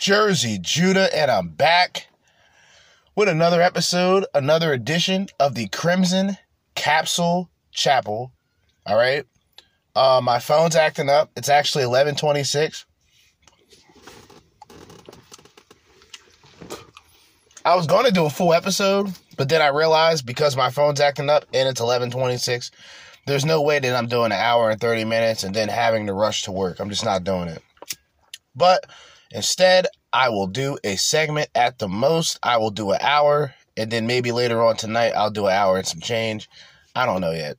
Jerzee Judah, and I'm back with another episode, another edition of the Crimson Capsule Chapel. All right. Uh, my phone's acting up. It's actually 1126. I was going to do a full episode, but then I realized because my phone's acting up and it's 1126, there's no way that I'm doing an hour and 30 minutes and then having to rush to work. I'm just not doing it. But instead, I will do a segment at the most. I will do an hour, and then maybe later on tonight, I'll do an hour and some change. I don't know yet.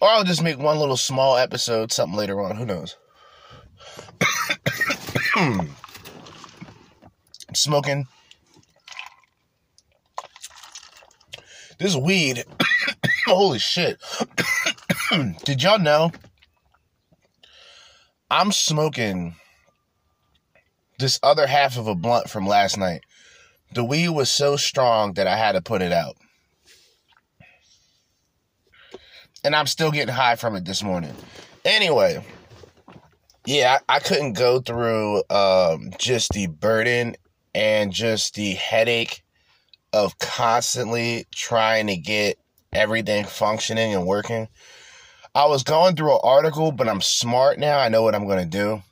Or I'll just make one little small episode, something later on. Who knows? smoking this weed. Holy shit. Did y'all know? I'm smoking this other half of a blunt from last night. The weed was so strong that I had to put it out. And I'm still getting high from it this morning. Anyway, yeah, I, I couldn't go through um, just the burden and just the headache of constantly trying to get everything functioning and working. I was going through an article, but I'm smart now. I know what I'm going to do.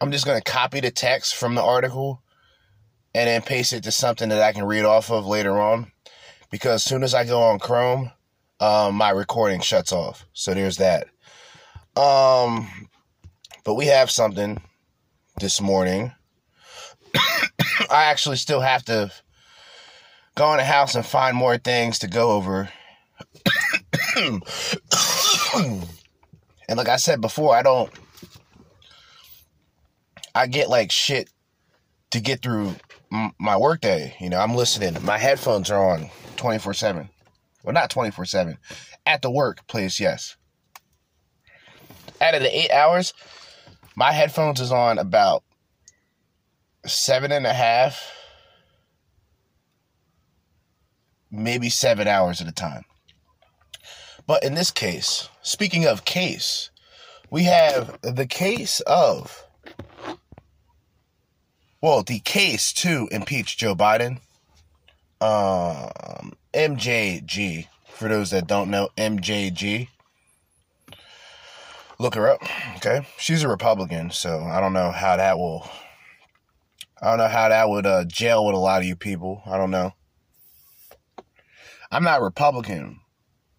I'm just going to copy the text from the article and then paste it to something that I can read off of later on. Because as soon as I go on Chrome, um, my recording shuts off. So there's that. Um, but we have something this morning I actually still have to go in the house and find more things to go over. and like I said before, I don't. I get like shit to get through m- my workday. You know, I'm listening. My headphones are on 24 7. Well, not 24 7. At the workplace, yes. Out of the eight hours, my headphones is on about seven and a half, maybe seven hours at a time. But in this case, speaking of case, we have the case of, well, the case to impeach Joe Biden. Um, MJG, for those that don't know, MJG. Look her up, okay? She's a Republican, so I don't know how that will I don't know how that would uh, gel with a lot of you people. I don't know. I'm not Republican,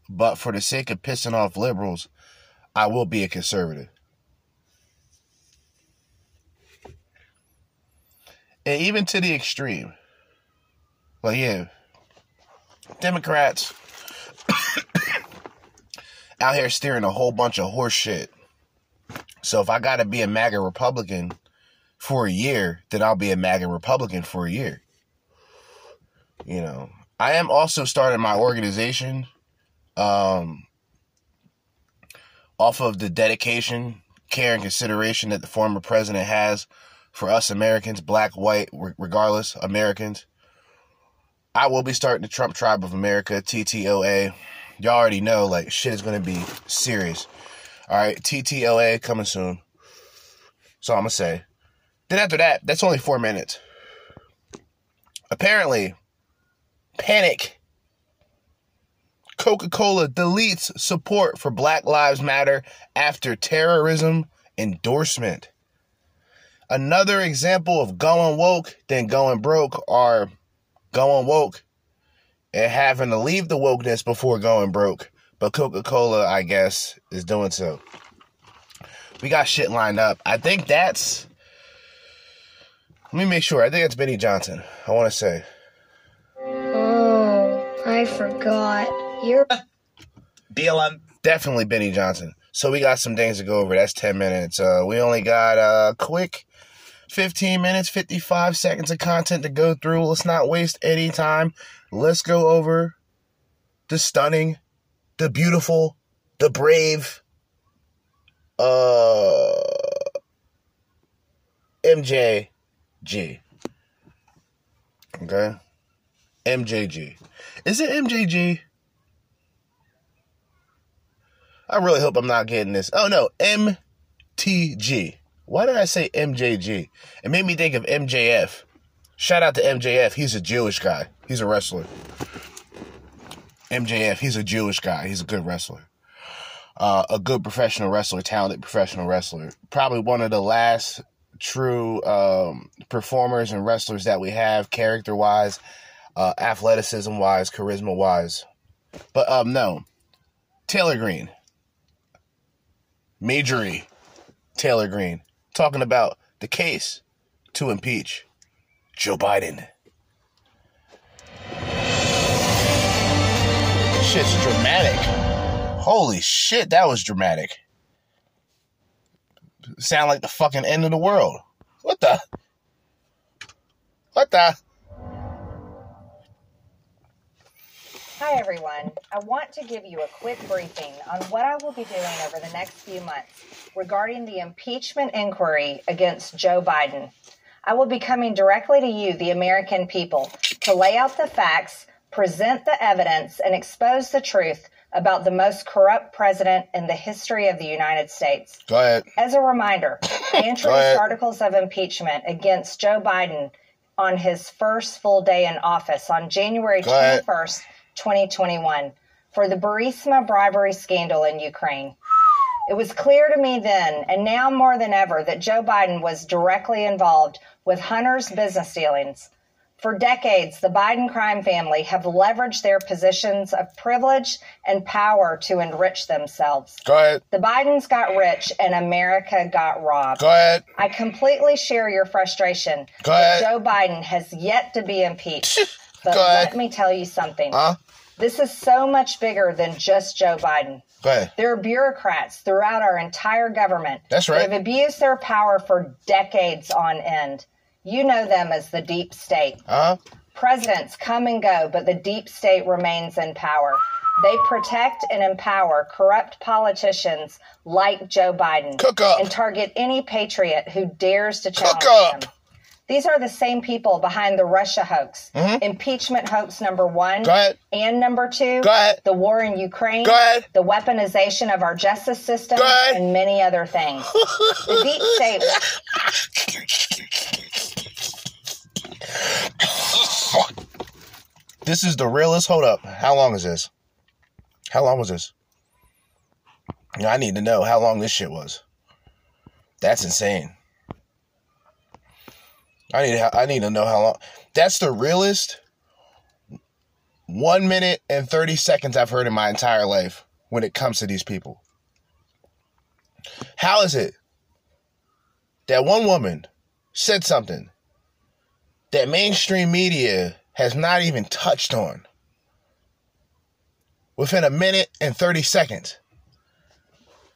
but for the sake of pissing off liberals, I will be a conservative. And even to the extreme. Well, yeah, Democrats out here steering a whole bunch of horse shit. So if I got to be a MAGA Republican, for a year, then I'll be a MAGA Republican for a year. You know, I am also starting my organization um, off of the dedication, care, and consideration that the former president has for us Americans, black, white, regardless, Americans. I will be starting the Trump Tribe of America, TTOA. Y'all already know, like, shit is going to be serious. All right, TTOA coming soon. So I'm going to say, then after that, that's only four minutes. Apparently, panic. Coca Cola deletes support for Black Lives Matter after terrorism endorsement. Another example of going woke, then going broke, are going woke and having to leave the wokeness before going broke. But Coca Cola, I guess, is doing so. We got shit lined up. I think that's let me make sure. I think it's Benny Johnson. I want to say. Oh, I forgot. You're BLM. Definitely Benny Johnson. So we got some things to go over. That's 10 minutes. Uh, we only got a quick 15 minutes, 55 seconds of content to go through. Let's not waste any time. Let's go over the stunning, the beautiful, the brave, uh, MJG. Okay? MJG. Is it MJG? I really hope I'm not getting this. Oh no, MTG. Why did I say MJG? It made me think of MJF. Shout out to MJF. He's a Jewish guy. He's a wrestler. MJF, he's a Jewish guy. He's a good wrestler. Uh, a good professional wrestler, talented professional wrestler. Probably one of the last true um, performers and wrestlers that we have, character wise, uh, athleticism wise, charisma wise. But um, no, Taylor Greene, Marjorie Taylor Greene, talking about the case to impeach Joe Biden. Shit's dramatic. Holy shit, that was dramatic. Sound like the fucking end of the world. What the? What the? Hi, everyone. I want to give you a quick briefing on what I will be doing over the next few months regarding the impeachment inquiry against Joe Biden. I will be coming directly to you, the American people, to lay out the facts, present the evidence, and expose the truth about the most corrupt president in the history of the United States. Go ahead. As a reminder, I introduced articles of impeachment against Joe Biden on his first full day in office on January Go ahead. 21st, 2021, for the Burisma bribery scandal in Ukraine. It was clear to me then, and now more than ever, that Joe Biden was directly involved with Hunter's business dealings. For decades, the Biden crime family have leveraged their positions of privilege and power to enrich themselves. Go ahead. The Bidens got rich and America got robbed. Go ahead. I completely share your frustration Go that ahead. Joe Biden has yet to be impeached. But Go ahead. let me tell you something. Huh? This is so much bigger than just Joe Biden. Go ahead. There are bureaucrats throughout our entire government That's that right. have abused their power for decades on end. You know them as the deep state. Huh? Presidents come and go, but the deep state remains in power. They protect and empower corrupt politicians like Joe Biden Cook up. and target any patriot who dares to challenge up. them. These are the same people behind the Russia hoax, impeachment hoax number one Mm-hmm. Go ahead. and number two, Go ahead. the war in Ukraine, Go ahead. the weaponization of our justice system, Go ahead. and many other things. the deep state This is the realest. Hold up. How long is this? How long was this? I need to know how long this shit was. That's insane. I need I need to know how long. That's the realest one minute and 30 seconds I've heard in my entire life when it comes to these people. How is it that one woman said something that mainstream media has not even touched on within a minute and 30 seconds?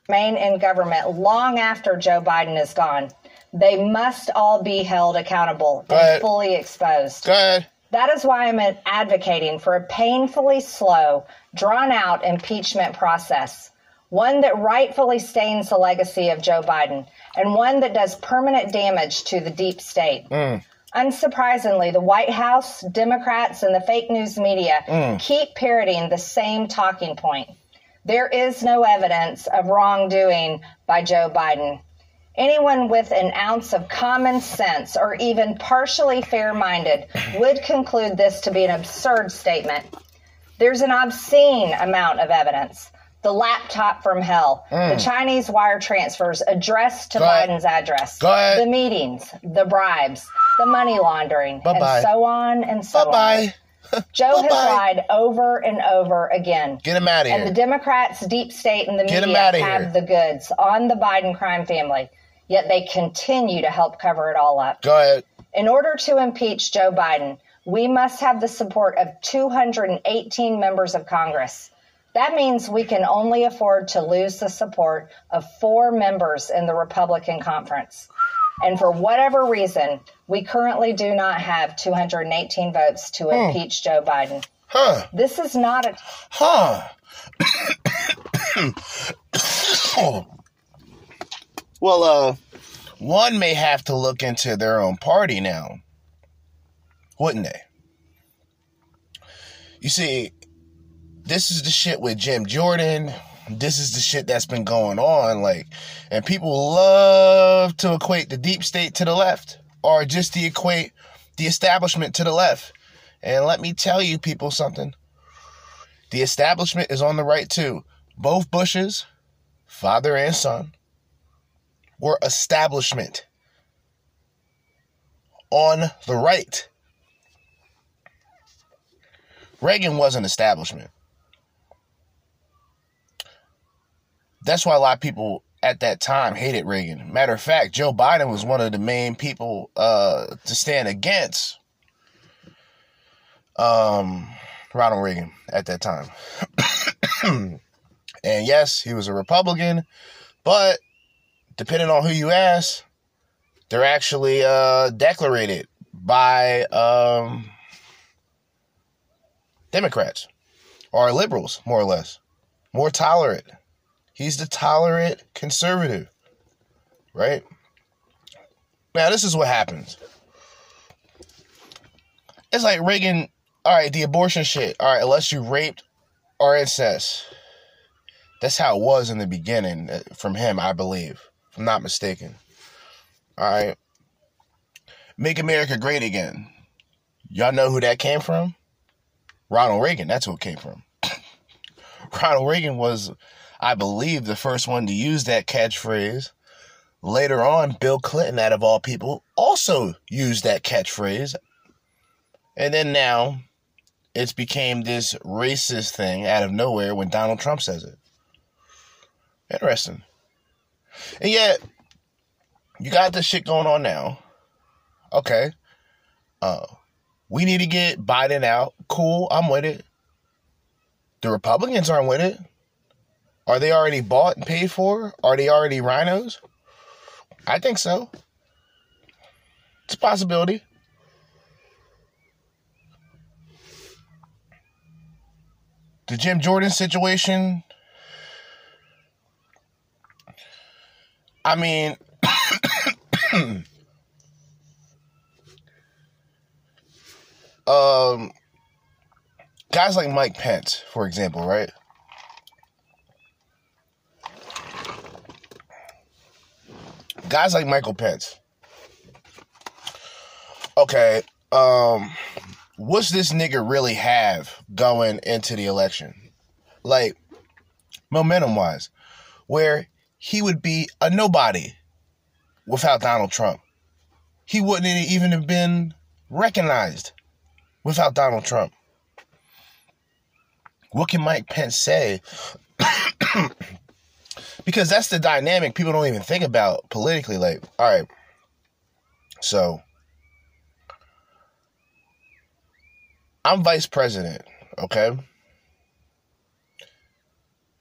remain in government long after Joe Biden is gone. They must all be held accountable Go ahead. and fully exposed. Go ahead. That is why I'm advocating for a painfully slow, drawn out impeachment process. One that rightfully stains the legacy of Joe Biden and one that does permanent damage to the deep state. Mm. Unsurprisingly, the White House, Democrats, and the fake news media mm. keep parroting the same talking point. There is no evidence of wrongdoing by Joe Biden. Anyone with an ounce of common sense or even partially fair minded would conclude this to be an absurd statement. There's an obscene amount of evidence. The laptop from hell, the hmm. Chinese wire transfers addressed to Go ahead. Biden's address, ahead. the meetings, the bribes, the money laundering, Bye-bye. and so on and so Bye bye. on. Joe has Bye-bye. lied over and over again. Get him out of here. And the. Democrats, deep state, and the Get media have here. the goods on the Biden crime family, yet they continue to help cover it all up. Go ahead. In order to impeach Joe Biden, we must have the support of 218 members of Congress. That means we can only afford to lose the support of four members in the Republican conference. And for whatever reason, we currently do not have 218 votes to hmm. impeach Joe Biden. Huh. This is not a Huh. well, uh, one may have to look into their own party now, wouldn't they? You see, this is the shit with Jim Jordan, this is the shit that's been going on. Like, and people love to equate the deep state to the left or just to equate the establishment to the left. And let me tell you people something. The establishment is on the right too. Both Bushes, father and son, were establishment on the right. Reagan was an establishment. That's why a lot of people at that time hated Reagan. Matter of fact, Joe Biden was one of the main people uh, to stand against um, Ronald Reagan at that time. and yes, he was a Republican, but depending on who you ask, they're actually uh, declarated by um, Democrats or liberals, more or less, more tolerant. He's the tolerant conservative, right? Now, this is what happens. It's like Reagan, all right, the abortion shit, all right, unless you raped or incest. That's how it was in the beginning uh, from him, I believe, if I'm not mistaken. All right. Make America Great Again. Y'all know who that came from? Ronald Reagan. That's who it came from. Ronald Reagan was, I believe, the first one to use that catchphrase. Later on, Bill Clinton, out of all people, also used that catchphrase. And then now, it's became this racist thing out of nowhere when Donald Trump says it. Interesting. And yet, you got this shit going on now. Okay. Uh, we need to get Biden out. Cool, I'm with it. The Republicans aren't with it. Are they already bought and paid for? Are they already rhinos? I think so. It's a possibility. The Jim Jordan situation. I mean, um, guys like Mike Pence, for example, right? Guys like Michael Pence. Okay, um, what's this nigga really have going into the election? Like, momentum wise, where he would be a nobody without Donald Trump. He wouldn't even have been recognized without Donald Trump. What can Mike Pence say? because that's the dynamic people don't even think about politically. Like, all right, so I'm vice president, okay?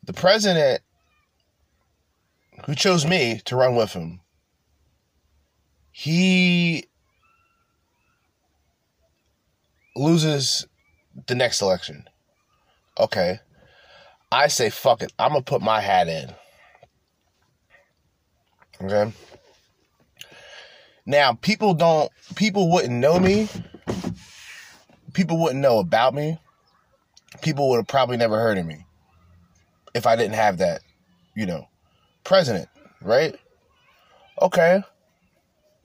The president who chose me to run with him, he loses the next election. Okay. I say, fuck it. I'm going to put my hat in. Okay. Now, people don't, people wouldn't know me. People wouldn't know about me. People would have probably never heard of me if I didn't have that, you know, president, right? Okay.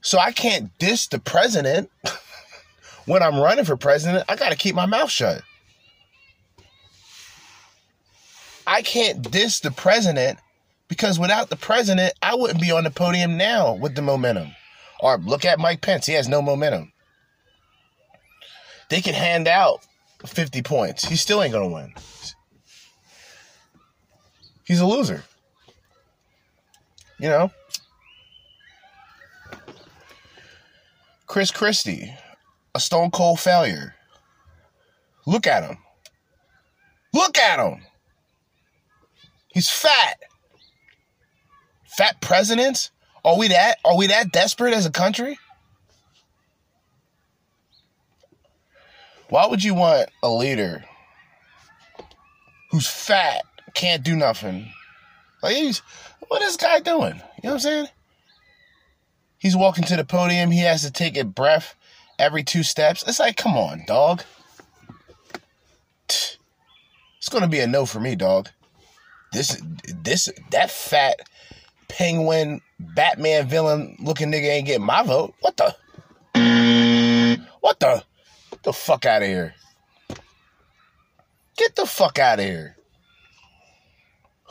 So I can't diss the president when I'm running for president. I got to keep my mouth shut. I can't diss the president because without the president, I wouldn't be on the podium now with the momentum. Or look at Mike Pence, he has no momentum. They can hand out 50 points. He still ain't going to win. He's a loser. You know? Chris Christie, a stone cold failure. Look at him. Look at him. He's fat. Fat presidents? Are we that are we that desperate as a country? Why would you want a leader who's fat, can't do nothing? Like he's what is this guy doing? You know what I'm saying? He's walking to the podium, he has to take a breath every two steps. It's like, come on, dog. It's gonna be a no for me, dog. this this that fat penguin Batman villain looking nigga ain't getting my vote. What the? What the? Get the fuck out of here. Get the fuck out of here.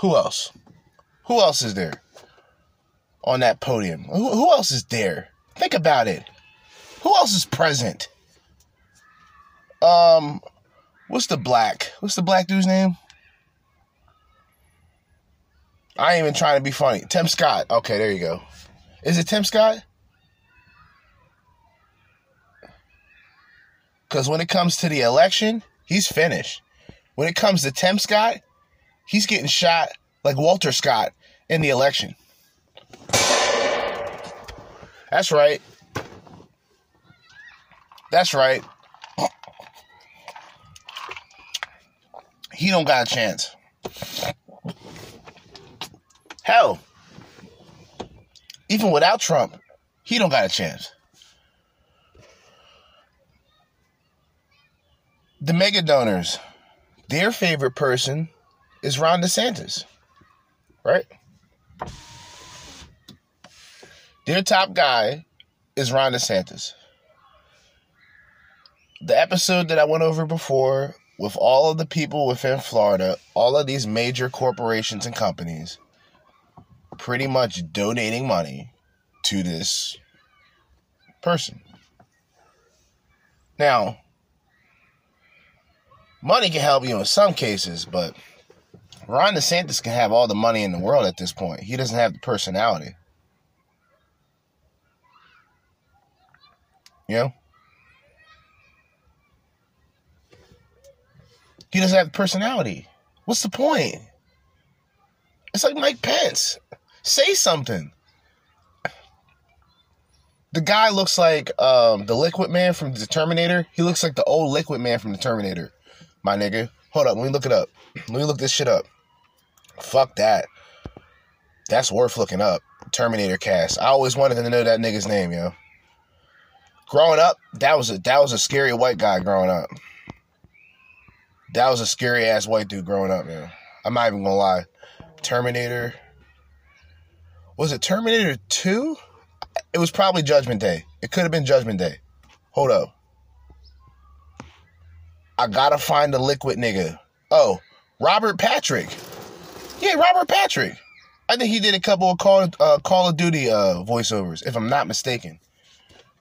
Who else? Who else is there on that podium? Who, who else is there? Think about it. Who else is present? Um, what's the black? What's the black dude's name? I ain't even trying to be funny. Tim Scott. Okay, there you go. Is it Tim Scott? Because when it comes to the election, he's finished. When it comes to Tim Scott, he's getting shot like Walter Scott in the election. That's right. That's right. He don't got a chance. Hell, even without Trump, he don't got a chance. The mega donors, their favorite person is Ron DeSantis, right? Their top guy is Ron DeSantis. The episode that I went over before with all of the people within Florida, all of these major corporations and companies pretty much donating money to this person. Now, money can help you in some cases, but Ron DeSantis can have all the money in the world at this point. He doesn't have the personality. You know? He doesn't have the personality. What's the point? It's like Mike Pence. Say something. The guy looks like um, the Liquid Man from the Terminator. He looks like the old Liquid Man from the Terminator. My nigga. Hold up, let me look it up. Let me look this shit up. Fuck that. That's worth looking up. Terminator cast. I always wanted to know that nigga's name, yo. Growing up, that was a that was a scary white guy growing up. That was a scary ass white dude growing up, man. I'm not even gonna lie. Terminator was it Terminator 2? It was probably Judgment Day. It could have been Judgment Day. Hold up. I gotta find the liquid nigga. Oh, Robert Patrick. Yeah, Robert Patrick. I think he did a couple of Call uh, Call of Duty uh, voiceovers, if I'm not mistaken.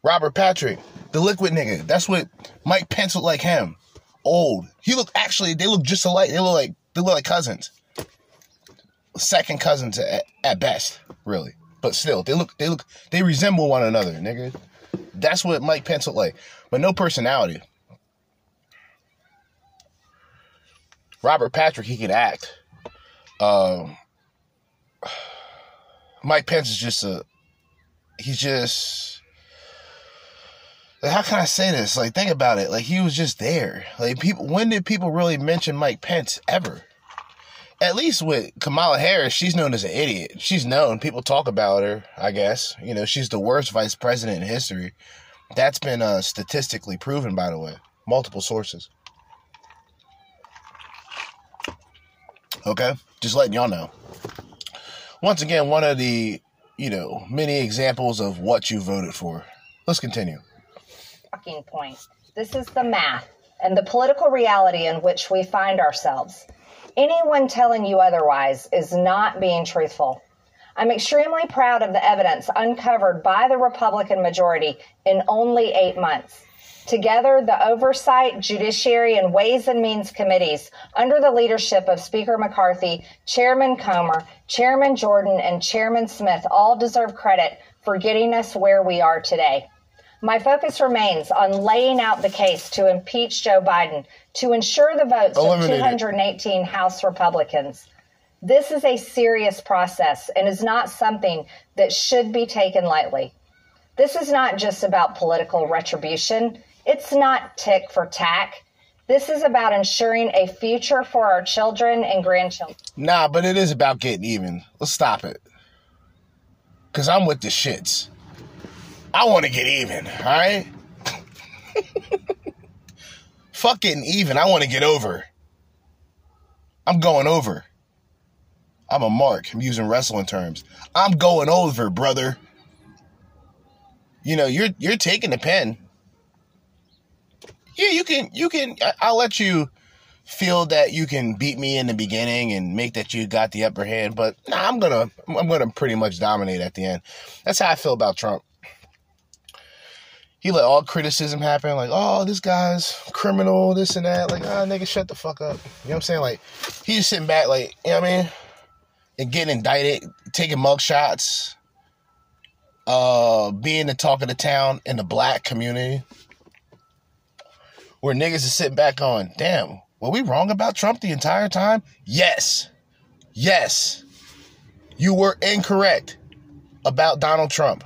Robert Patrick, the liquid nigga. That's what Mike Pence looked like him. Old. He looked actually. They look just alike. They look like they look like cousins second cousins at, at best, really. But still, they look they look they resemble one another, nigga. That's what Mike Pence looked like, but no personality. Robert Patrick, he could act. Um, Mike Pence is just a. He's just. Like, how can I say this? Like, think about it. Like, he was just there. Like, people. When did people really mention Mike Pence ever? at least with Kamala Harris, she's known as an idiot. She's known. People talk about her, I guess. You know, she's the worst vice president in history. That's been uh, statistically proven, by the way. Multiple sources. Okay? Just letting y'all know. Once again, one of the, you know, many examples of what you voted for. Let's continue. Fucking point. This is the math and the political reality in which we find ourselves. Anyone telling you otherwise is not being truthful. I'm extremely proud of the evidence uncovered by the Republican majority in only eight months. Together, the Oversight, Judiciary, and Ways and Means Committees, under the leadership of Speaker McCarthy, Chairman Comer, Chairman Jordan, and Chairman Smith, all deserve credit for getting us where we are today. My focus remains on laying out the case to impeach Joe Biden to ensure the votes of 218 House Republicans. This is a serious process and is not something that should be taken lightly. This is not just about political retribution. It's not tick for tack. This is about ensuring a future for our children and grandchildren. Nah, but it is about getting even. Let's stop it. Because I'm with the shits. I want to get even, all right? Fuck getting even. I want to get over. I'm going over. I'm a mark. I'm using wrestling terms. I'm going over, brother. You know, you're you're taking the pen. Yeah, you can you can I'll let you feel that you can beat me in the beginning and make that you got the upper hand, but nah, I'm gonna I'm gonna pretty much dominate at the end. That's how I feel about Trump. He let all criticism happen, like, oh, this guy's criminal, this and that. Like, ah, nigga, shut the fuck up. You know what I'm saying? Like, he's sitting back, like, you know what I mean? And getting indicted, taking mug shots, uh, being the talk of the town in the black community. Where niggas is sitting back on, damn, were we wrong about Trump the entire time? Yes. Yes. You were incorrect about Donald Trump.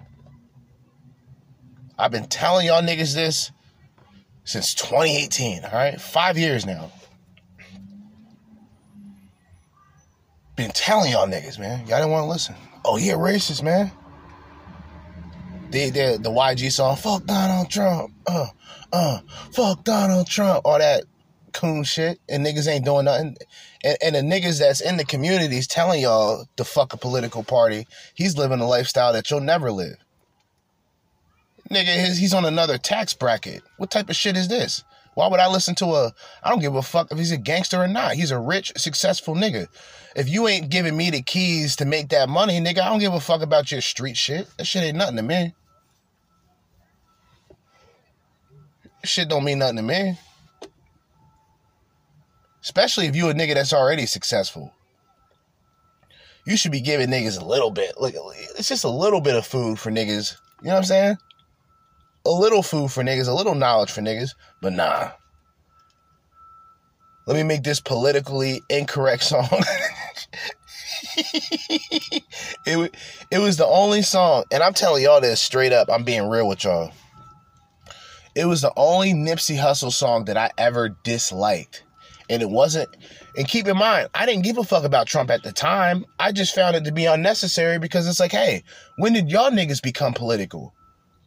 I've been telling y'all niggas this since 2018, all right? Five years now. Been telling y'all niggas, man. Y'all didn't want to listen. Oh, yeah, racist, man. The, the, the YG song, fuck Donald Trump. Uh, uh, fuck Donald Trump. All that coon shit. And niggas ain't doing nothing. And, and the niggas that's in the communities telling y'all to fuck a political party, he's living a lifestyle that you'll never live. Nigga, his, he's on another tax bracket. What type of shit is this? Why would I listen to a? I don't give a fuck if he's a gangster or not. He's a rich, successful nigga. If you ain't giving me the keys to make that money, nigga, I don't give a fuck about your street shit. That shit ain't nothing to me. Shit don't mean nothing to me. Especially if you a nigga that's already successful. You should be giving niggas a little bit. Like it's just a little bit of food for niggas. You know what I'm saying? a little food for niggas, a little knowledge for niggas, but nah. Let me make this politically incorrect song. it, it was the only song, and I'm telling y'all this straight up. I'm being real with y'all. It was the only Nipsey Hussle song that I ever disliked. And it wasn't, and keep in mind, I didn't give a fuck about Trump at the time. I just found it to be unnecessary because it's like, hey, when did y'all niggas become political?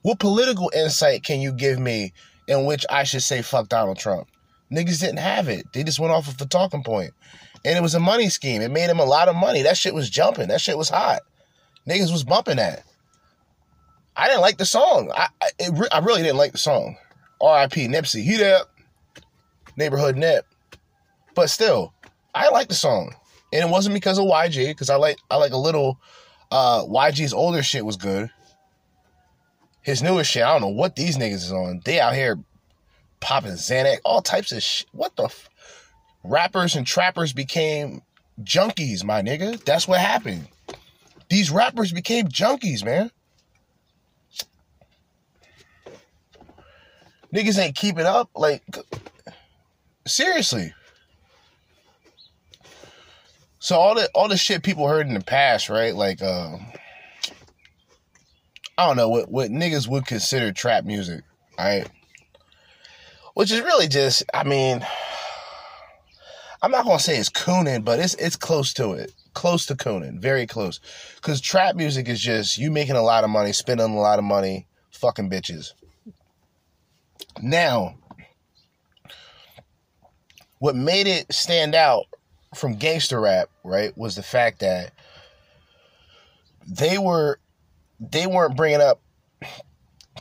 What political insight can you give me in which I should say fuck Donald Trump? Niggas didn't have it. They just went off of the talking point. And it was a money scheme. It made him a lot of money. That shit was jumping. That shit was hot. Niggas was bumping that. I didn't like the song. I I, it, I really didn't like the song. R.I.P. Nipsey. He there. Neighborhood Nip. But still, I like the song. And it wasn't because of YG, because I like I like a little uh YG's older shit was good. His newest shit, I don't know what these niggas is on. They out here popping Xanax, all types of shit. What the? F- rappers and trappers became junkies, my nigga. That's what happened. These rappers became junkies, man. Niggas ain't keeping up. Like, seriously. So all the all the shit people heard in the past, right? Like, uh, I don't know what what niggas would consider trap music, right? Which is really just, I mean, I'm not gonna say it's cooning, but it's it's close to it, close to cooning, very close. Cause trap music is just you making a lot of money, spending a lot of money, fucking bitches. Now, what made it stand out from gangster rap, right, was the fact that they were they weren't bringing up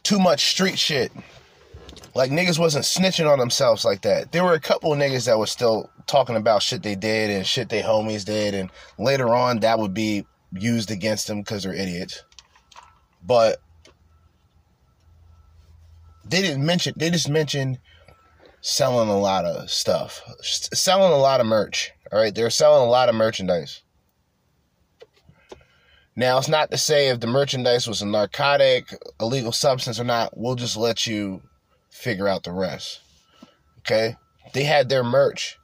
too much street shit. Like niggas wasn't snitching on themselves like that. There were a couple of niggas that was still talking about shit they did and shit they homies did, and later on that would be used against them because they're idiots. But they didn't mention. They just mentioned selling a lot of stuff, selling a lot of merch. All right, they're selling a lot of merchandise. Now, it's not to say if the merchandise was a narcotic, illegal substance or not, we'll just let you figure out the rest. Okay? They had their merch.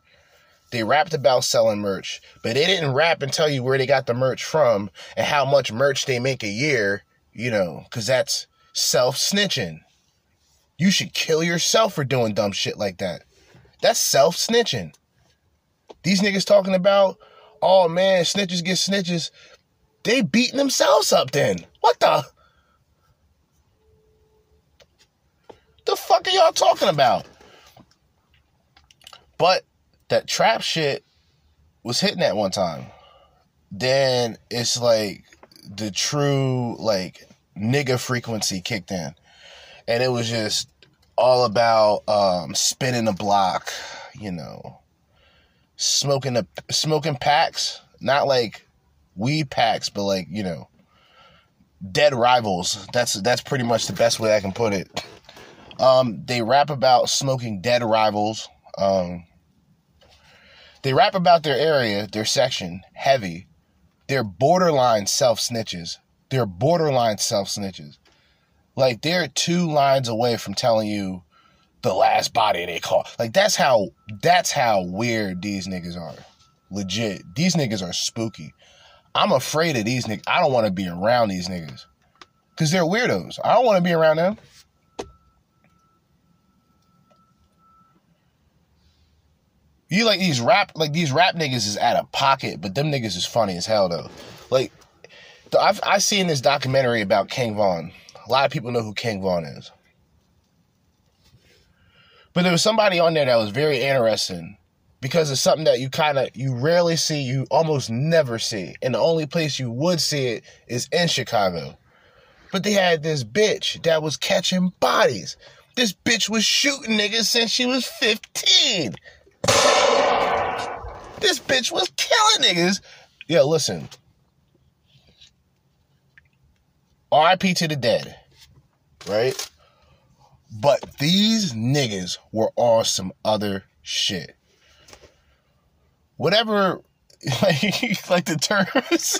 They rapped about selling merch, but they didn't rap and tell you where they got the merch from and how much merch they make a year, you know, because that's self snitching. You should kill yourself for doing dumb shit like that. That's self snitching. These niggas talking about, oh man, snitches get snitches. They beating themselves up then. What the? The fuck are y'all talking about? But that trap shit was hitting at one time. then it's like the true like nigga frequency kicked in. And it was just all about um spinning the block, you know, smoking the smoking packs, not like weed packs, but like, you know, dead rivals. That's that's pretty much the best way I can put it. Um, they rap about smoking dead rivals. Um, they rap about their area, their section, heavy. They're borderline self snitches. They're borderline self snitches. Like they're two lines away from telling you the last body they caught. Like that's how that's how weird these niggas are. Legit. These niggas are spooky. I'm afraid of these niggas. I don't want to be around these niggas. Cause they're weirdos. I don't want to be around them. You like these rap like these rap niggas is out of pocket, but them niggas is funny as hell though. Like I've I seen this documentary about King Von. A lot of people know who King Von is. But there was somebody on there that was very interesting because it's something that you kind of you rarely see, you almost never see. And the only place you would see it is in Chicago. But they had this bitch that was catching bodies. This bitch was shooting niggas since she was 15. This bitch was killing niggas. Yeah, listen. RIP to the dead. Right? But these niggas were on some other shit. Whatever, like, like the terms,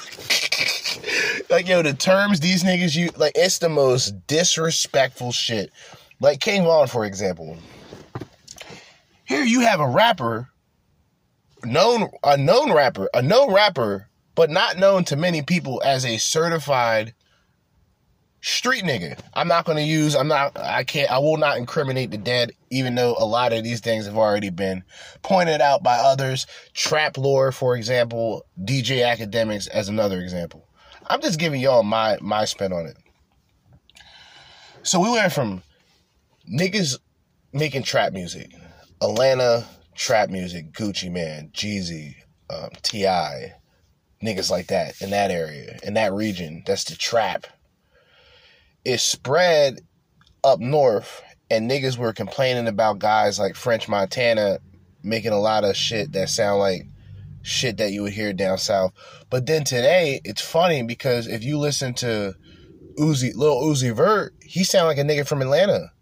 like, yo, the terms these niggas use, like, it's the most disrespectful shit. Like King Von, for example. Here you have a rapper, known a known rapper, a known rapper, but not known to many people as a certified street nigga. I'm not going to use, I'm not, I can't, I will not incriminate the dead, even though a lot of these things have already been pointed out by others. Trap lore, for example, DJ Akademiks as another example. I'm just giving y'all my, my spin on it. So we went from niggas making trap music, Atlanta trap music, Gucci Mane, Jeezy, um, T.I., niggas like that in that area, in that region. That's the trap. It spread up north, and niggas were complaining about guys like French Montana making a lot of shit that sound like shit that you would hear down south. But then today, it's funny because if you listen to Uzi, Lil Uzi Vert, he sound like a nigga from Atlanta.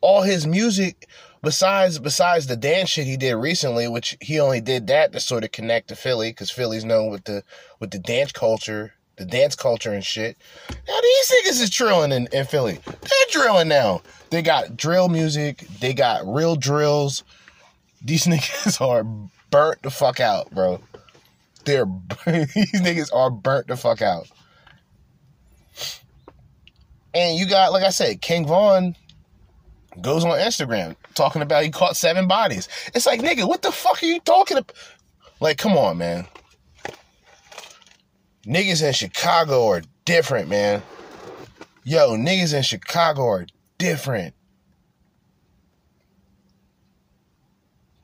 All his music, besides besides the dance shit he did recently, which he only did that to sort of connect to Philly, because Philly's known with the with the dance culture, the dance culture and shit. Now these niggas is drilling in, in Philly. They're drilling now. They got drill music. They got real drills. These niggas are burnt the fuck out, bro. They're these niggas are burnt the fuck out. And you got, like I said, King Von goes on Instagram talking about he caught seven bodies. It's like, nigga, what the fuck are you talking about? Like, come on, man. Niggas in Chicago are different, man. Yo, niggas in Chicago are different.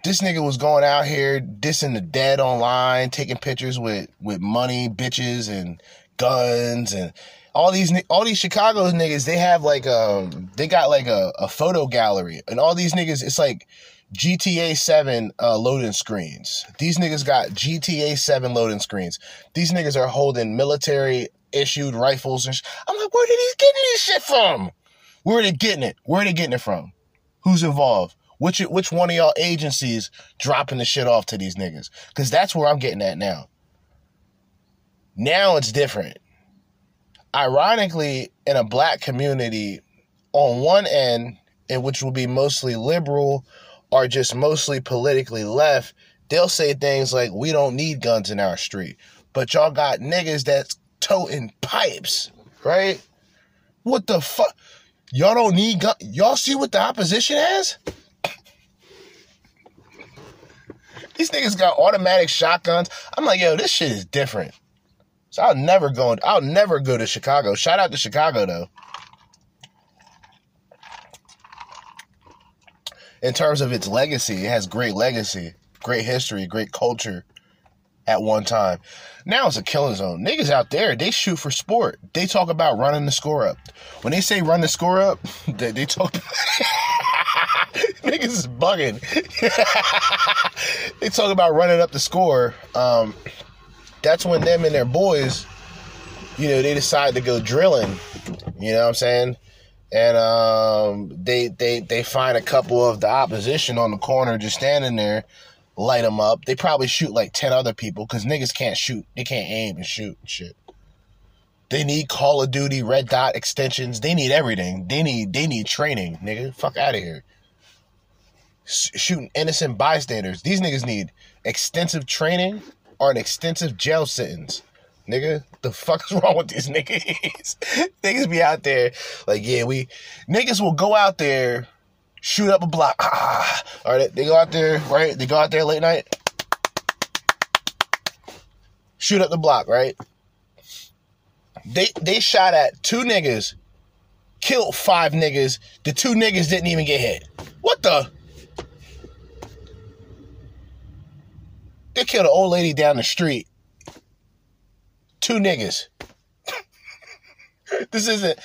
This nigga was going out here dissing the dead online, taking pictures with with money, bitches, and guns, and all these all these Chicago niggas. They have like um they got like a, a photo gallery, and all these niggas. It's like GTA 7 uh, loading screens. These niggas got GTA 7 loading screens. These niggas are holding military issued rifles and sh- I'm like, where did he getting this shit from? Where are they getting it? Where are they getting it from? Who's involved? Which which one of y'all agencies dropping the shit off to these niggas? Because that's where I'm getting at now. Now it's different. Ironically, in a black community, on one end, in which will be mostly liberal or just mostly politically left, they'll say things like, we don't need guns in our street. But y'all got niggas that's toting pipes, right? What the fuck? Y'all don't need guns. Y'all see what the opposition has? These niggas got automatic shotguns. I'm like, yo, this shit is different. So I'll never go. I'll never go to Chicago. Shout out to Chicago though. In terms of its legacy, it has great legacy, great history, great culture, at one time. Now it's a killing zone. Niggas out there, they shoot for sport. They talk about running the score up. When they say run the score up, they, they talk. niggas is bugging. they talk about running up the score. Um, that's when them and their boys, you know, they decide to go drilling. You know what I'm saying? And um, they they they find a couple of the opposition on the corner just standing there, light them up. They probably shoot like ten other people because niggas can't shoot. They can't aim and shoot and shit. They need Call of Duty red dot extensions. They need everything. They need they need training, nigga. Fuck out of here. Shooting innocent bystanders. These niggas need extensive training or an extensive jail sentence. Nigga, the fuck is wrong with these niggas? niggas be out there like, yeah, we niggas will go out there, shoot up a block. Ah, all right, they go out there, right? They go out there late night, shoot up the block, right? They they shot at two niggas, killed five niggas. The two niggas didn't even get hit. What the? They killed an old lady down the street. Two niggas. this isn't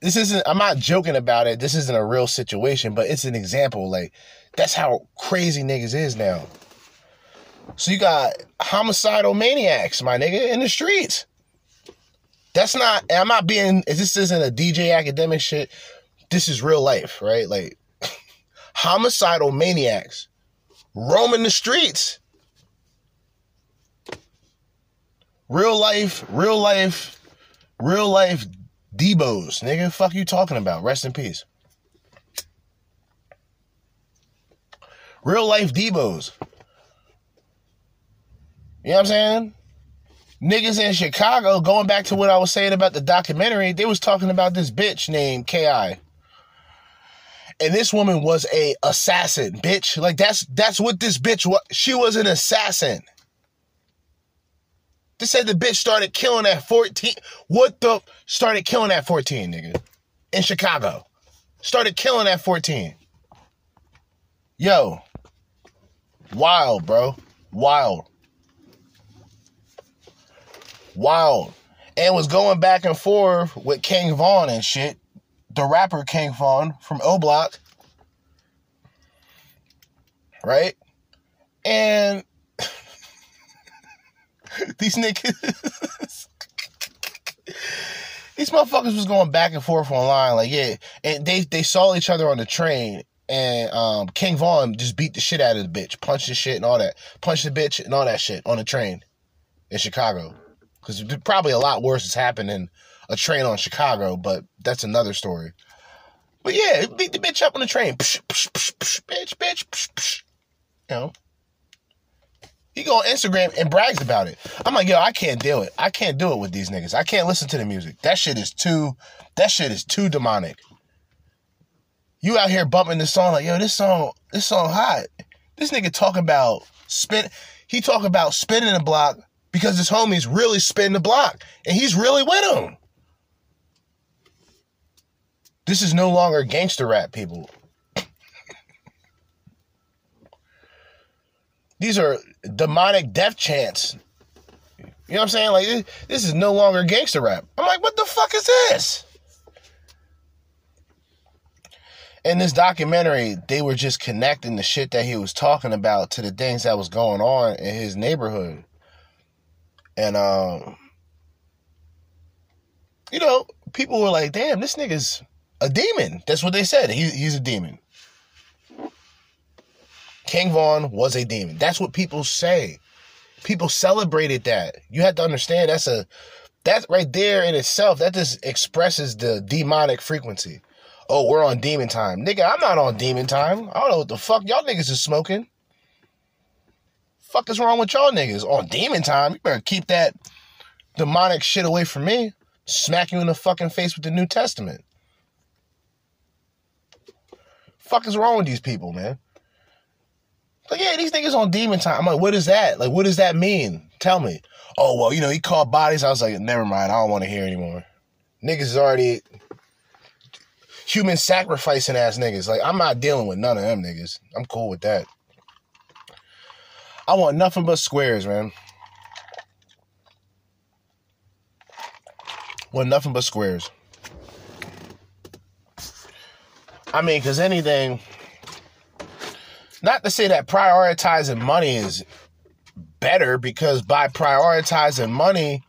this isn't I'm not joking about it. This isn't a real situation, but it's an example. Like, that's how crazy niggas is now. So you got homicidal maniacs, my nigga, in the streets. That's not I'm not being this isn't a DJ Akademiks shit. This is real life, right? Like homicidal maniacs roaming the streets. Real life, real life, real life Debos, nigga. Fuck you talking about? Rest in peace. Real life Debos. You know what I'm saying? Niggas in Chicago, going back to what I was saying about the documentary, they was talking about this bitch named K.I. And this woman was a assassin, bitch. Like that's that's what this bitch was. She was an assassin. They said the bitch started killing at 14. What the? Started killing at 14, nigga. In Chicago. Started killing at 14. Yo. Wild, bro. Wild. Wild. And was going back and forth with King Von and shit. The rapper King Von from O Block. Right? And these niggas. these motherfuckers was going back and forth online, like yeah, and they they saw each other on the train, and um, King Von just beat the shit out of the bitch, punched the shit and all that, punched the bitch and all that shit on the train in Chicago, because probably a lot worse has happened in a train on Chicago, but that's another story. But yeah, beat the bitch up on the train, psh, psh, psh, bitch, bitch, you know. He go on Instagram and brags about it. I'm like, yo, I can't do it. I can't do it with these niggas. I can't listen to the music. That shit is too, that shit is too demonic. You out here bumping this song like, yo, this song, this song hot. This nigga talk about spin, he talk about spinning the block because his homies really spin the block and he's really with him. This is no longer gangster rap, people. These are demonic death chants. You know what I'm saying? Like this is no longer gangster rap. I'm like, what the fuck is this? In this documentary, they were just connecting the shit that he was talking about to the things that was going on in his neighborhood. And um you know, people were like, damn, this nigga's a demon. That's what they said. He, he's a demon. King Von was a demon. That's what people say. People celebrated that. You have to understand that's a that right there in itself, that just expresses the demonic frequency. Oh, we're on demon time. Nigga, I'm not on demon time. I don't know what the fuck y'all niggas is smoking. Fuck is wrong with y'all niggas? On demon time. You better keep that demonic shit away from me. Smack you in the fucking face with the New Testament. Fuck is wrong with these people, man? Like, yeah, these niggas on demon time. I'm like, what is that? Like, what does that mean? Tell me. Oh, well, you know, he called bodies. I was like, never mind. I don't want to hear anymore. Niggas is already human sacrificing ass niggas. Like, I'm not dealing with none of them niggas. I'm cool with that. I want nothing but squares, man. Want nothing but squares. I mean, because anything not to say that prioritizing money is better, because by prioritizing money,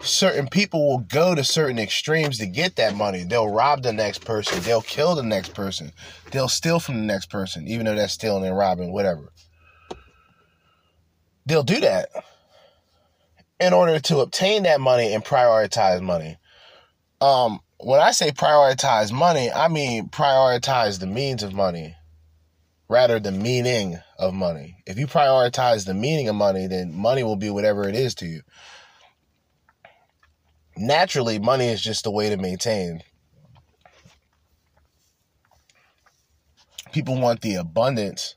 certain people will go to certain extremes to get that money. They'll rob the next person, they'll kill the next person, they'll steal from the next person, even though that's stealing and robbing, whatever. They'll do that in order to obtain that money and prioritize money. Um, when I say prioritize money, I mean prioritize the means of money rather the meaning of money. If you prioritize the meaning of money, then money will be whatever it is to you. Naturally, money is just a way to maintain. People want the abundance.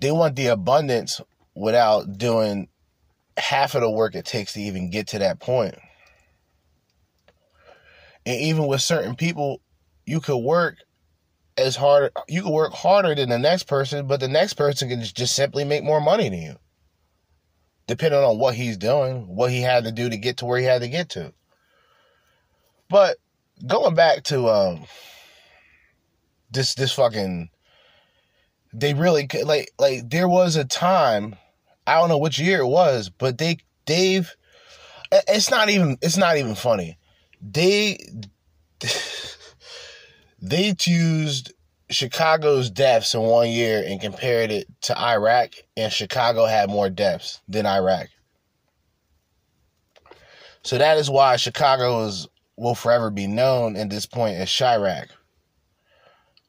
They want the abundance without doing half of the work it takes to even get to that point. And even with certain people, you could work as hard you can work harder than the next person, but the next person can just simply make more money than you. Depending on what he's doing, what he had to do to get to where he had to get to. But going back to um this this fucking they really like like there was a time I don't know which year it was, but they Dave it's not even it's not even funny they they used Chicago's deaths in one year and compared it to Iraq, and Chicago had more deaths than Iraq. So that is why Chicago is will forever be known at this point as Chiraq.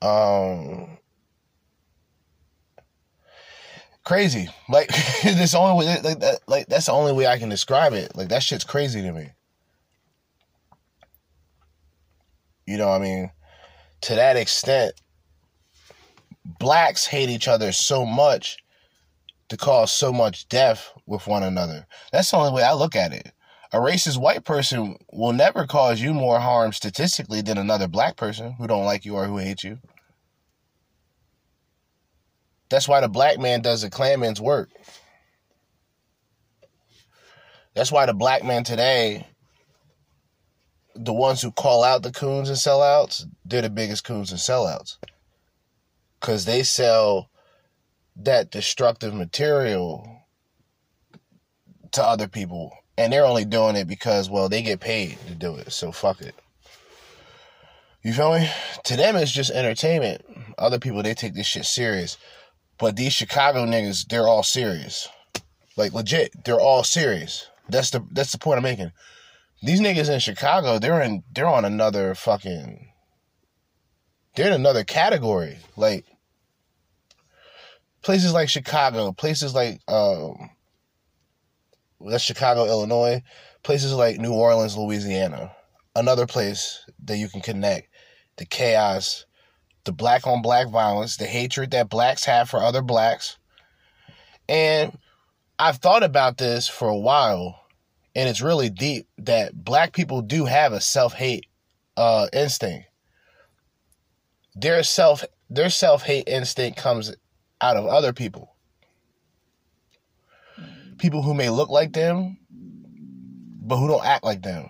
Um, crazy. Like this only way, like that, like that's the only way I can describe it. Like that shit's crazy to me. You know what I mean? To that extent, blacks hate each other so much to cause so much death with one another. That's the only way I look at it. A racist white person will never cause you more harm statistically than another black person who don't like you or who hates you. That's why the black man does the Klanman's work. That's why the black man today the ones who call out the coons and sellouts, they're the biggest coons and sellouts. Because they sell that destructive material to other people. And they're only doing it because, well, they get paid to do it. So fuck it. You feel me? To them, it's just entertainment. Other people, they take this shit serious. But these Chicago niggas, they're all serious. Like legit, they're all serious. That's the that's the point I'm making. These niggas in Chicago, they're in they're on another fucking they're in another category. Like places like Chicago, places like um that's Chicago, Illinois, places like New Orleans, Louisiana. Another place that you can connect the chaos, the black on black violence, the hatred that blacks have for other blacks. And I've thought about this for a while and it's really deep that black people do have a self-hate uh, instinct. Their self their self-hate instinct comes out of other people. People who may look like them, but who don't act like them.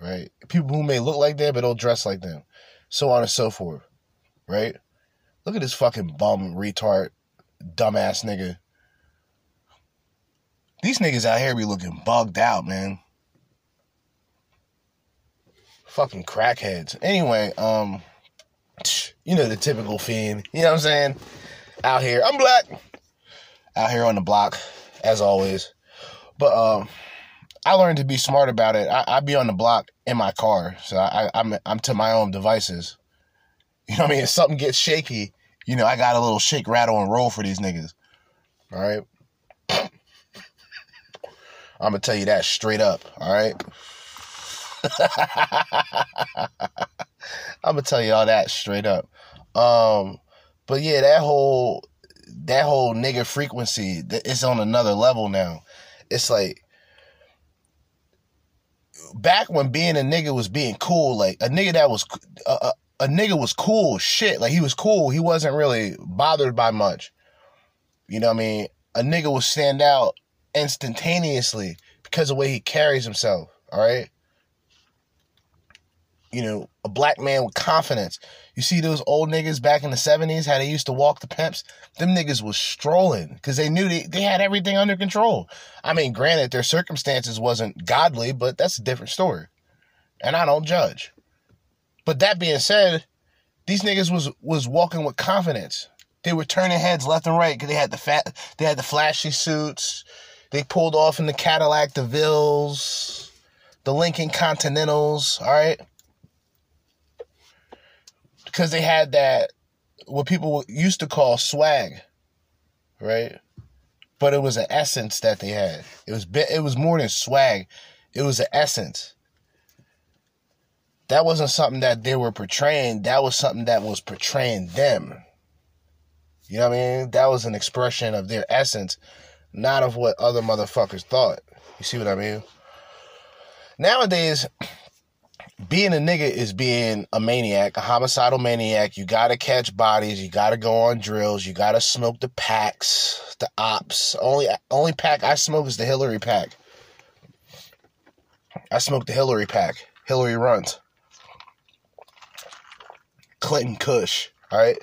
Right? People who may look like them but don't dress like them. So on and so forth. Right? Look at this fucking bum retard dumbass nigga these niggas out here be looking bugged out, man. Fucking crackheads. Anyway, um, you know the typical fiend. You know what I'm saying? Out here, I'm black. Out here on the block, as always. But um, I learned to be smart about it. I, I be on the block in my car, so I, I'm I'm to my own devices. You know what I mean? If something gets shaky, you know I got a little shake, rattle, and roll for these niggas. All right. I'm gonna tell you that straight up. All right. I'm gonna tell you all that straight up. Um, but yeah, that whole that whole nigga frequency, it's on another level now. It's like back when being a nigga was being cool, like a nigga that was a, a, a nigga was cool shit. Like he was cool. He wasn't really bothered by much. You know what I mean? A nigga would stand out instantaneously. because of the way he carries himself. All right. You know, a black man with confidence. You see those old niggas back in the 70s, how they used to walk the pimps? Them niggas was strolling because they knew they, they had everything under control. I mean, granted, their circumstances wasn't godly, but that's a different story. And I don't judge. But that being said, these niggas was was walking with confidence. They were turning heads left and right because they had the fat, they had the flashy suits. They pulled off in the Cadillac DeVilles, the Lincoln Continentals. All right, because they had that what people used to call swag, right? But it was an essence that they had. It was it was more than swag. It was an essence that wasn't something that they were portraying. That was something that was portraying them. You know what I mean? That was an expression of their essence, not of what other motherfuckers thought. You see what I mean? Nowadays, being a nigga is being a maniac, a homicidal maniac. You gotta catch bodies. You gotta go on drills. You gotta smoke the packs, the ops. Only only pack I smoke is the Hillary pack. I smoke the Hillary pack. Hillary runs. Clinton Kush, all right?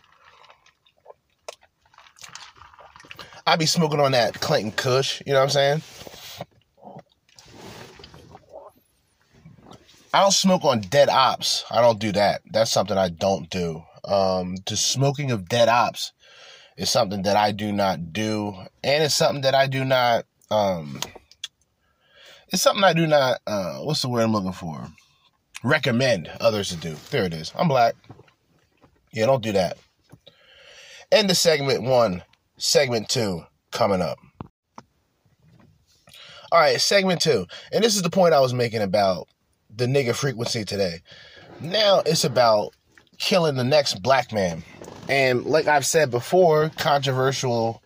I be smoking on that Clinton Kush, you know what I'm saying? I don't smoke on dead ops. I don't do that. That's something I don't do. Um, the smoking of dead ops is something that I do not do, and it's something that I do not. Um, it's something I do not. Uh, what's the word I'm looking for? Recommend others to do. There it is. I'm black. Yeah, don't do that. End the segment one. Segment two coming up. All right, segment two. And this is the point I was making about the nigga frequency today. Now it's about killing the next black man. And like I've said before, controversial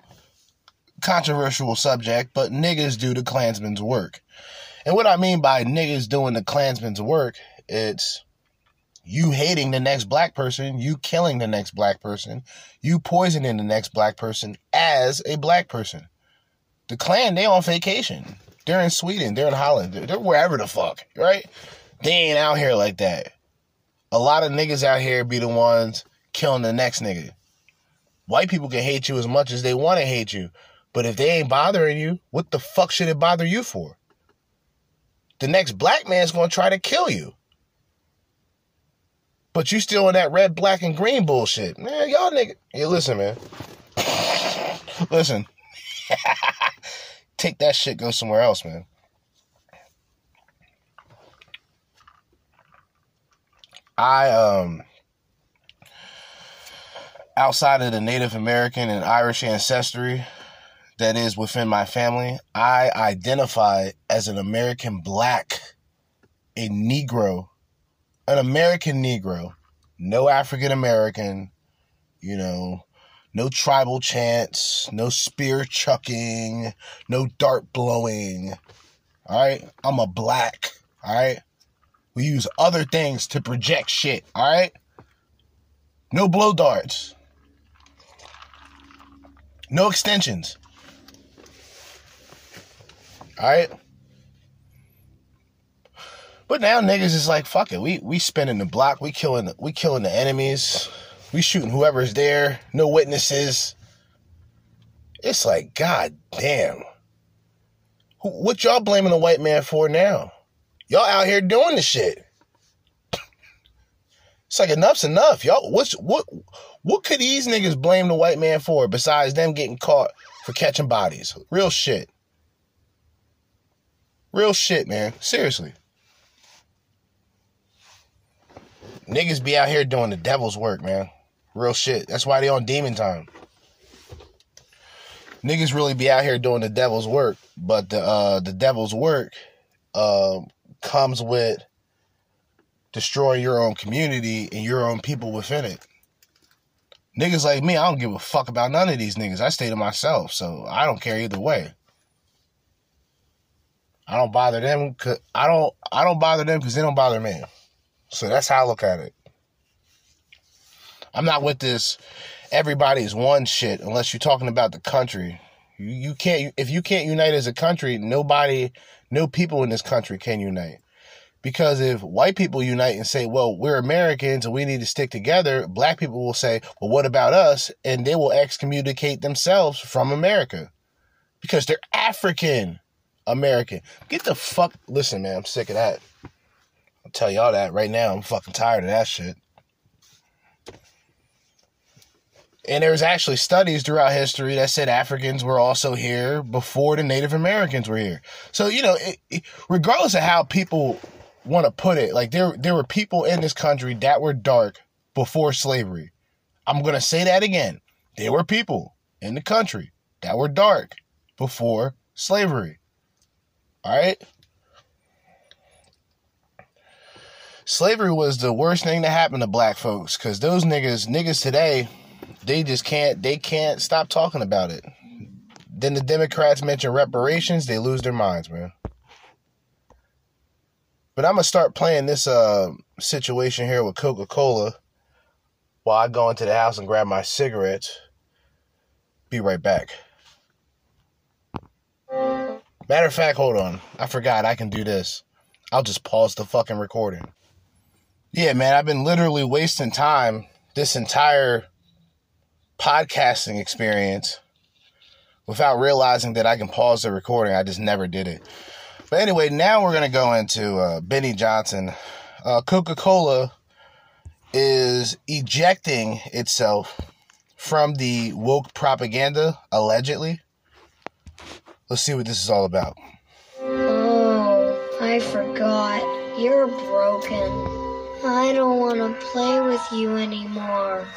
controversial subject, but niggas do the Klansman's work. And what I mean by niggas doing the Klansman's work, it's you hating the next black person, you killing the next black person, you poisoning the next black person as a black person. The Klan, they on vacation. They're in Sweden, they're in Holland, they're, they're wherever the fuck, right? They ain't out here like that. A lot of niggas out here be the ones killing the next nigga. White people can hate you as much as they want to hate you, but if they ain't bothering you, what the fuck should it bother you for? The next black man's gonna try to kill you. But you still in that red, black, and green bullshit. Man, y'all nigga. Hey, listen, man. listen. Take that shit, go somewhere else, man. I um outside of the Native American and Irish ancestry that is within my family, I identify as an American black, a Negro an American Negro, no African American, you know, no tribal chants, no spear chucking, no dart blowing. All right, I'm a black. All right, we use other things to project shit. All right, no blow darts, no extensions. All right. But now niggas is like, fuck it. We we spinning the block. We killing we killing the enemies. We shooting whoever's there. No witnesses. It's like, god damn. What y'all blaming the white man for now? Y'all out here doing the shit. It's like enough's enough. Y'all what's what what could these niggas blame the white man for besides them getting caught for catching bodies? Real shit. Real shit, man. Seriously. Niggas be out here doing the devil's work, man. Real shit. That's why they on demon time. Niggas really be out here doing the devil's work, but the uh, the devil's work uh, comes with destroying your own community and your own people within it. Niggas like me, I don't give a fuck about none of these niggas. I stay to myself, so I don't care either way. I don't bother them. Cause I don't. I don't bother them because they don't bother me. So that's how I look at it. I'm not with this everybody is one shit unless you're talking about the country. You, you can't if you can't unite as a country, nobody no people in this country can unite. Because if white people unite and say, well, we're Americans and we need to stick together, black people will say, well, what about us? And they will excommunicate themselves from America because they're African American. Get the fuck. Listen, man, I'm sick of that. I'll tell y'all that right now. I'm fucking tired of that shit. And there's actually studies throughout history that said Africans were also here before the Native Americans were here. So, you know, it, it, regardless of how people want to put it, like there there were people in this country that were dark before slavery. I'm to say that again. There were people in the country that were dark before slavery. All right? Slavery was the worst thing to happen to black folks cuz those niggas niggas today they just can't they can't stop talking about it. Then the Democrats mention reparations, they lose their minds, man. But I'm gonna start playing this uh situation here with Coca-Cola while I go into the house and grab my cigarettes. Be right back. Matter of fact, hold on. I forgot I can do this. I'll just pause the fucking recording. Yeah, man, I've been literally wasting time this entire podcasting experience without realizing that I can pause the recording. I just never did it. But anyway, now we're going to go into uh, Benny Johnson. Uh, Coca Cola is ejecting itself from the woke propaganda, allegedly. Let's see what this is all about. Oh, I forgot. You're broken. I don't want to play with you anymore.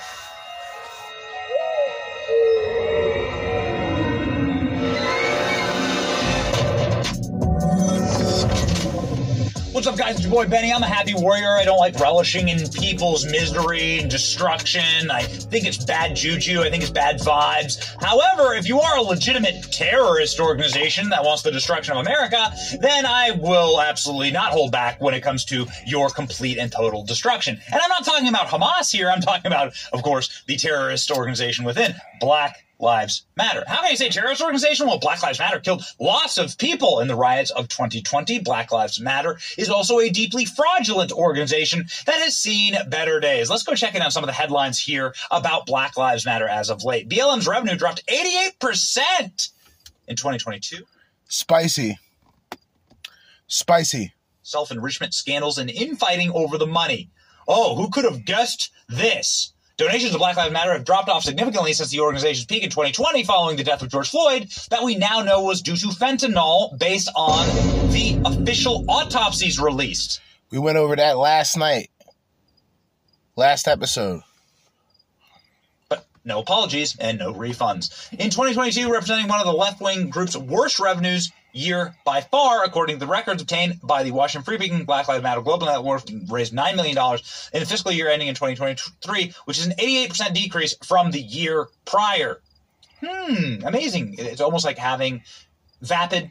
What's up, guys? It's your boy Benny. I'm a happy warrior. I don't like relishing in people's misery and destruction. I think it's bad juju. I think it's bad vibes. However, if you are a legitimate terrorist organization that wants the destruction of America, then I will absolutely not hold back when it comes to your complete and total destruction. And I'm not talking about Hamas here. I'm talking about, of course, the terrorist organization within Black Lives Matter. How can you say terrorist organization? Well, Black Lives Matter killed lots of people in the riots of 2020. Black Lives Matter is also a deeply fraudulent organization that has seen better days. Let's go check in on some of the headlines here about Black Lives Matter as of late. BLM's revenue dropped 88% in 2022. Spicy. Spicy. Self enrichment scandals and infighting over the money. Oh, who could have guessed this? Donations to Black Lives Matter have dropped off significantly since the organization's peak in 2020 following the death of George Floyd, that we now know was due to fentanyl based on the official autopsies released. We went over that last night. Last episode. But no apologies and no refunds. In 2022, representing one of the left wing group's worst revenues year by far, according to the records obtained by the Washington Free Beacon Black Lives Matter Global Network, raised $9 million in the fiscal year ending in 2023, which is an 88% decrease from the year prior. Hmm, amazing. It's almost like having vapid,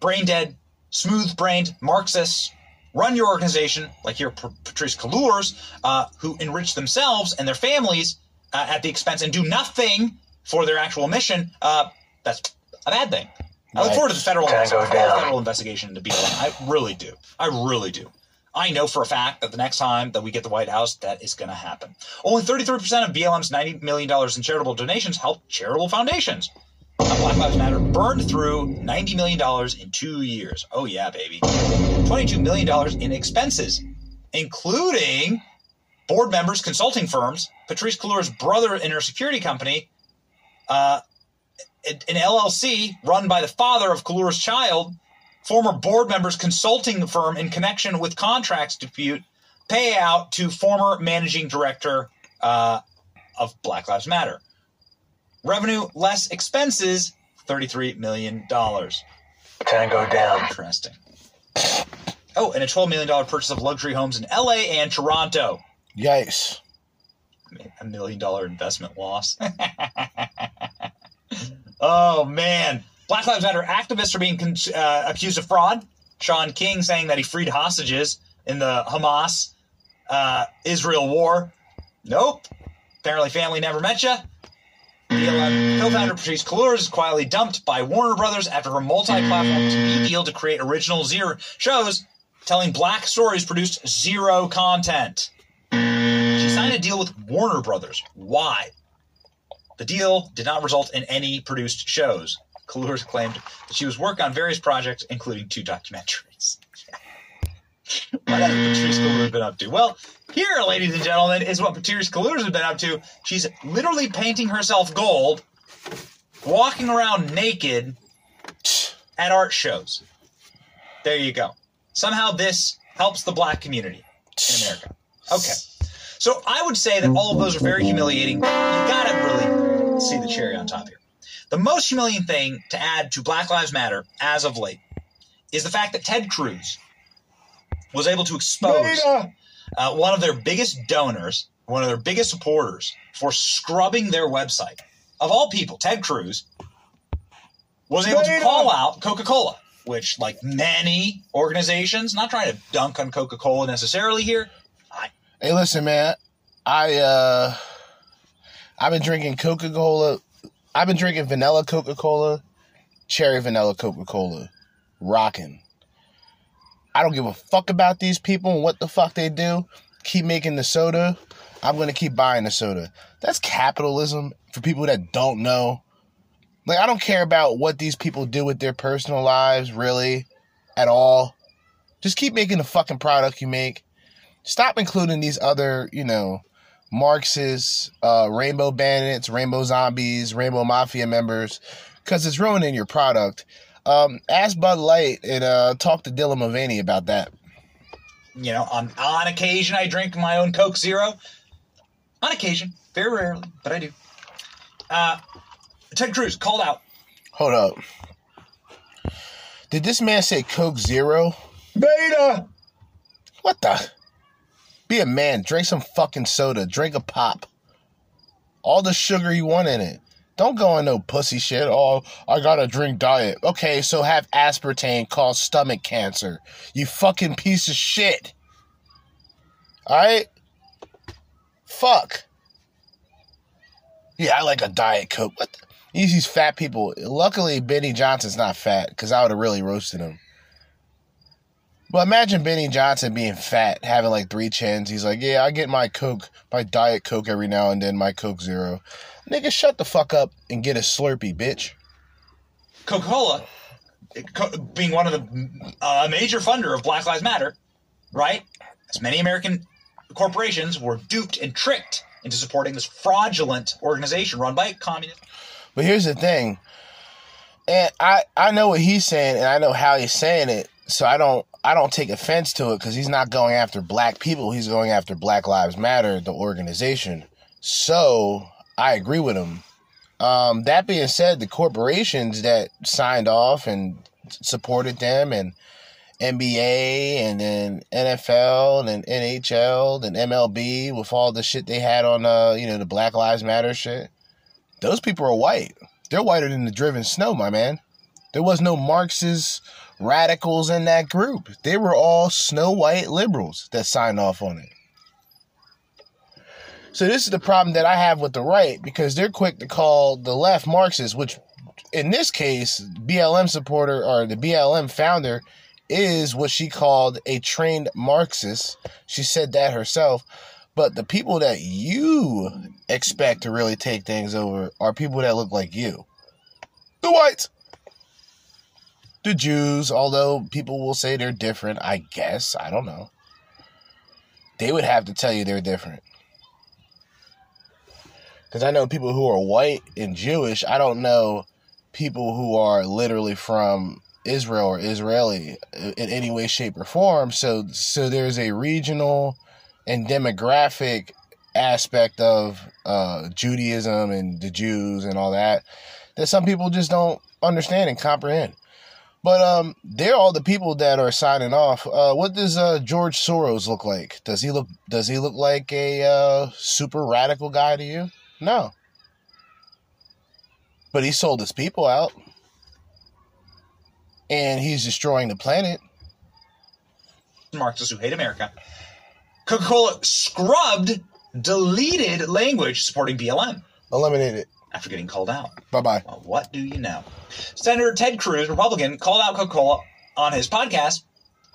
brain dead, smooth brained Marxists run your organization, like here, Patrisse Cullors, uh, who enrich themselves and their families uh, at the expense and do nothing for their actual mission. Uh, that's a bad thing. I look forward to the federal, federal investigation into BLM. I really do. I really do. I know for a fact that the next time that we get the White House, that is going to happen. Only 33% of BLM's $90 million in charitable donations help charitable foundations. Now, Black Lives Matter burned through $90 million in two years. Oh, yeah, baby. $22 million in expenses, including board members, consulting firms, Patrisse Cullors' brother in her security company, uh, an LLC run by the father of Cullors' child, former board members consulting firm in connection with contracts dispute, payout to former managing director uh, of Black Lives Matter. Revenue less expenses, $33 million. Tango down. Interesting. Oh, and a $12 million purchase of luxury homes in LA and Toronto. Yikes. A million dollar investment loss. Oh man, Black Lives Matter activists are being con- uh, accused of fraud. Shaun King saying that he freed hostages in the Hamas uh, Israel war. Nope. Apparently, family never met you. Co-founder Patrisse Cullors is quietly dumped by Warner Brothers after her multi-platform TV deal to create original zero shows telling black stories produced zero content. She signed a deal with Warner Brothers. Why? The deal did not result in any produced shows. Cullors claimed that she was working on various projects, including two documentaries. what has Patrisse Cullors been up to? Well, here, ladies and gentlemen, is what Patrisse Cullors has been up to. She's literally painting herself gold, walking around naked at art shows. There you go. Somehow this helps the black community in America. Okay. So I would say that all of those are very humiliating. You gotta see the cherry on top here. The most humiliating thing to add to Black Lives Matter as of late is the fact that Ted Cruz was able to expose uh, one of their biggest donors, one of their biggest supporters, for scrubbing their website. Of all people, Ted Cruz was able to call out Coca Cola, which, like many organizations, not trying to dunk on Coca Cola necessarily here. I, Hey, listen, man. I uh, I've been drinking Coca Cola. I've been drinking vanilla Coca Cola, cherry vanilla Coca Cola, rocking. I don't give a fuck about these people and what the fuck they do. Keep making the soda. I'm gonna keep buying the soda. That's capitalism for people that don't know. Like I don't care about what these people do with their personal lives, really, at all. Just keep making the fucking product you make stop including these other, you know, Marxists, uh, rainbow bandits, rainbow zombies, rainbow mafia members, because it's ruining your product. Um, ask Bud Light and uh, talk to Dylan Mulvaney about that. you know, on on occasion I drink my own Coke Zero. On occasion, very rarely, but I do. Uh, Ted Cruz called out. Hold up. Did this man say Coke Zero? Beta! What the? Be a man. Drink some fucking soda. Drink a pop. All the sugar you want in it. Don't go on no pussy shit. Oh, I gotta drink diet. Okay, so have aspartame cause stomach cancer. You fucking piece of shit. Alright? Fuck. Yeah, I like a diet coke. What? The? These fat people. Luckily, Benny Johnson's not fat because I would have really roasted him. But imagine Benny Johnson being fat, having like three chins. He's like, yeah, I get my Coke, my Diet Coke every now and then, my Coke Zero. Nigga, shut the fuck up and get a Slurpee, bitch. Coca Cola, being one of the uh, major funder of Black Lives Matter, right? As many American corporations were duped and tricked into supporting this fraudulent organization run by communists. But here's the thing, and I I know what he's saying, and I know how he's saying it, so I don't I don't take offense to it because he's not going after black people. He's going after Black Lives Matter, the organization. So I agree with him. Um, that being said, the corporations that signed off and supported them, and NBA, and then NFL, and NHL, and MLB, with all the shit they had on, uh, you know, the Black Lives Matter shit. Those people are white. They're whiter than the driven snow, my man. There was no Marxist radicals in that group. They were all snow white liberals that signed off on it. So this is the problem that I have with the right because they're quick to call the left Marxist, which in this case, BLM supporter or the BLM founder is what she called a trained Marxist. She said that herself. But the people that you expect to really take things over are people that look like you. The whites. The Jews, although people will say they're different, I guess. I don't know. They would have to tell you they're different. Because I know people who are white and Jewish. I don't know people who are literally from Israel or Israeli in any way, shape, or form. So, so there's a regional and demographic aspect of uh, Judaism and the Jews and all that that some people just don't understand and comprehend. But um, they're all the people that are signing off. Uh, what does uh, George Soros look like? Does he look Does he look like a uh, super radical guy to you? No. But he sold his people out, and he's destroying the planet. Marxists who hate America. Coca Cola scrubbed, deleted language supporting BLM. Eliminate it. After getting called out. Bye bye. Well, what do you know? Senator Ted Cruz, Republican, called out Coca Cola on his podcast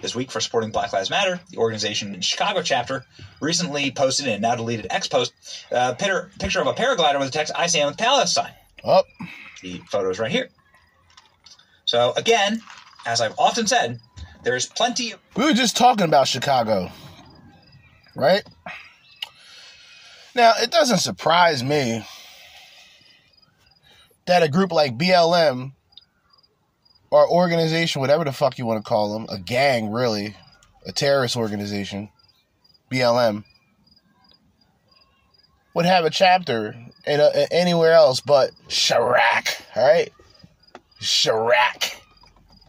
this week for supporting Black Lives Matter. The organization in Chicago chapter recently posted in a now deleted X post a picture, picture of a paraglider with the text I stand with Palestine. Oh, The photo is right here. So, again, as I've often said, there's plenty of we were just talking about Chicago, right? Now, it doesn't surprise me that a group like BLM or organization, whatever the fuck you want to call them, a gang, really, a terrorist organization, BLM, would have a chapter in a, anywhere else but Chiraq, all right? Chiraq.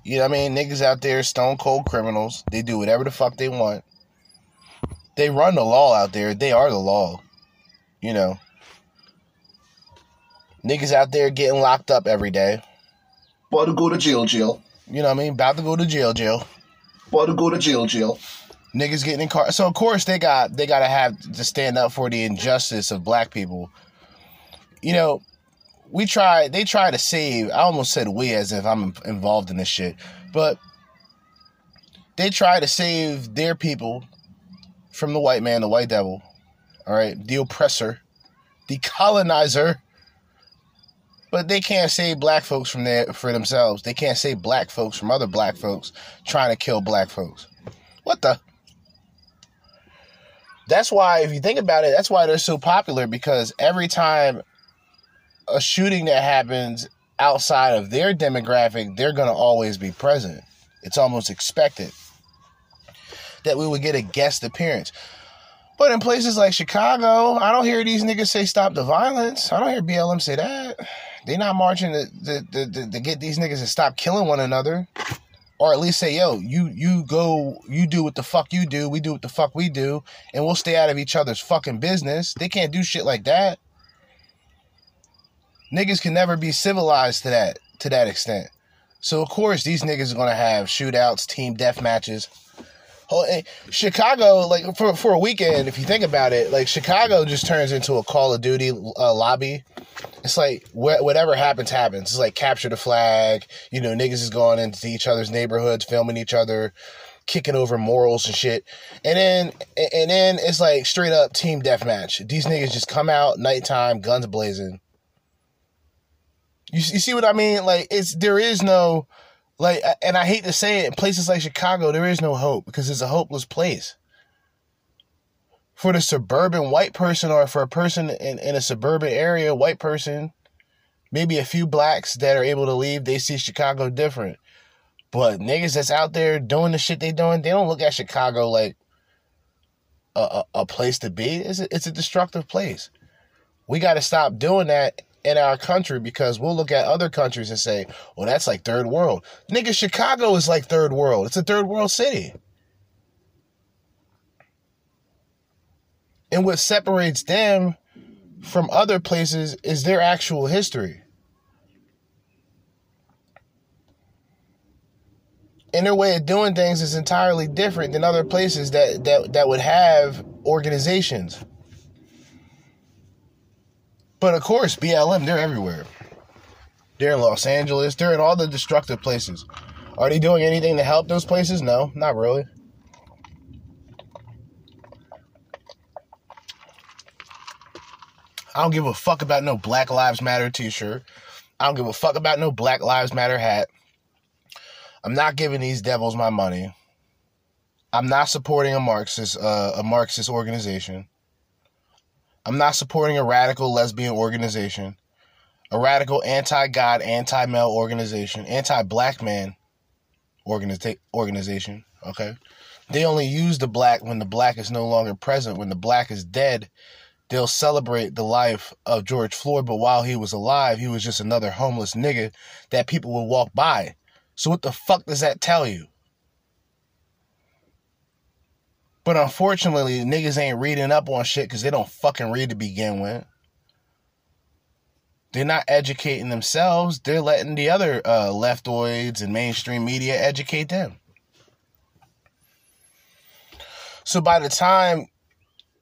You know what I mean? Niggas out there, stone cold criminals. They do whatever the fuck they want. They run the law out there. They are the law. You know. Niggas out there getting locked up every day. About to go to jail, jail. You know what I mean? About to go to jail, jail. About to go to jail, jail. Niggas getting in car. So of course they got they got to have to stand up for the injustice of black people. You know, we try. They try to save. I almost said we as if I'm involved in this shit, but they try to save their people from the white man, the white devil. All right, the oppressor, the colonizer. But they can't save black folks from their for themselves. They can't save black folks from other black folks trying to kill black folks. What the? That's why, if you think about it, that's why they're so popular because every time a shooting that happens outside of their demographic, they're going to always be present. It's almost expected that we would get a guest appearance. But in places like Chicago, I don't hear these niggas say stop the violence. I don't hear BLM say that. They not marching to, to, to, to get these niggas to stop killing one another. Or at least say, yo, you you go, you do what the fuck you do, we do what the fuck we do, and we'll stay out of each other's fucking business. They can't do shit like that. Niggas can never be civilized to that to that extent. So of course these niggas are gonna have shootouts, team death matches. Eh, Chicago, like for for a weekend, if you think about it, like Chicago just turns into a Call of Duty uh, lobby. It's like wh- whatever happens, happens. It's like capture the flag. You know, niggas is going into each other's neighborhoods, filming each other, kicking over morals and shit. And then and then it's like straight up team deathmatch. These niggas just come out nighttime, guns blazing. You, you see what I mean? Like it's there is no like, and I hate to say it, in places like Chicago, there is no hope because it's a hopeless place. For the suburban white person or for a person in, in a suburban area, white person, maybe a few blacks that are able to leave, they see Chicago different. But niggas that's out there doing the shit they doing, they don't look at Chicago like a, a, a place to be. It's a, it's a destructive place. We got to stop doing that in our country because we'll look at other countries and say, well, that's like third world. Nigga, Chicago is like third world. It's a third world city. And what separates them from other places is their actual history. And their way of doing things is entirely different than other places that, that, that would have organizations. But of course, BLM, they're everywhere. They're in Los Angeles. They're in all the destructive places. Are they doing anything to help those places? No, not really. I don't give a fuck about no Black Lives Matter t shirt. I don't give a fuck about no Black Lives Matter hat. I'm not giving these devils my money. I'm not supporting a Marxist uh, a Marxist organization. I'm not supporting a radical lesbian organization, a radical anti-God, anti-male organization, anti-black man organiza- organization. Okay, they only use the black when the black is no longer present. When the black is dead, they'll celebrate the life of George Floyd. But while he was alive, he was just another homeless nigga that people would walk by. So what the fuck does that tell you? But unfortunately, niggas ain't reading up on shit because they don't fucking read to begin with. They're not educating themselves. They're letting the other uh, leftoids and mainstream media educate them. So by the time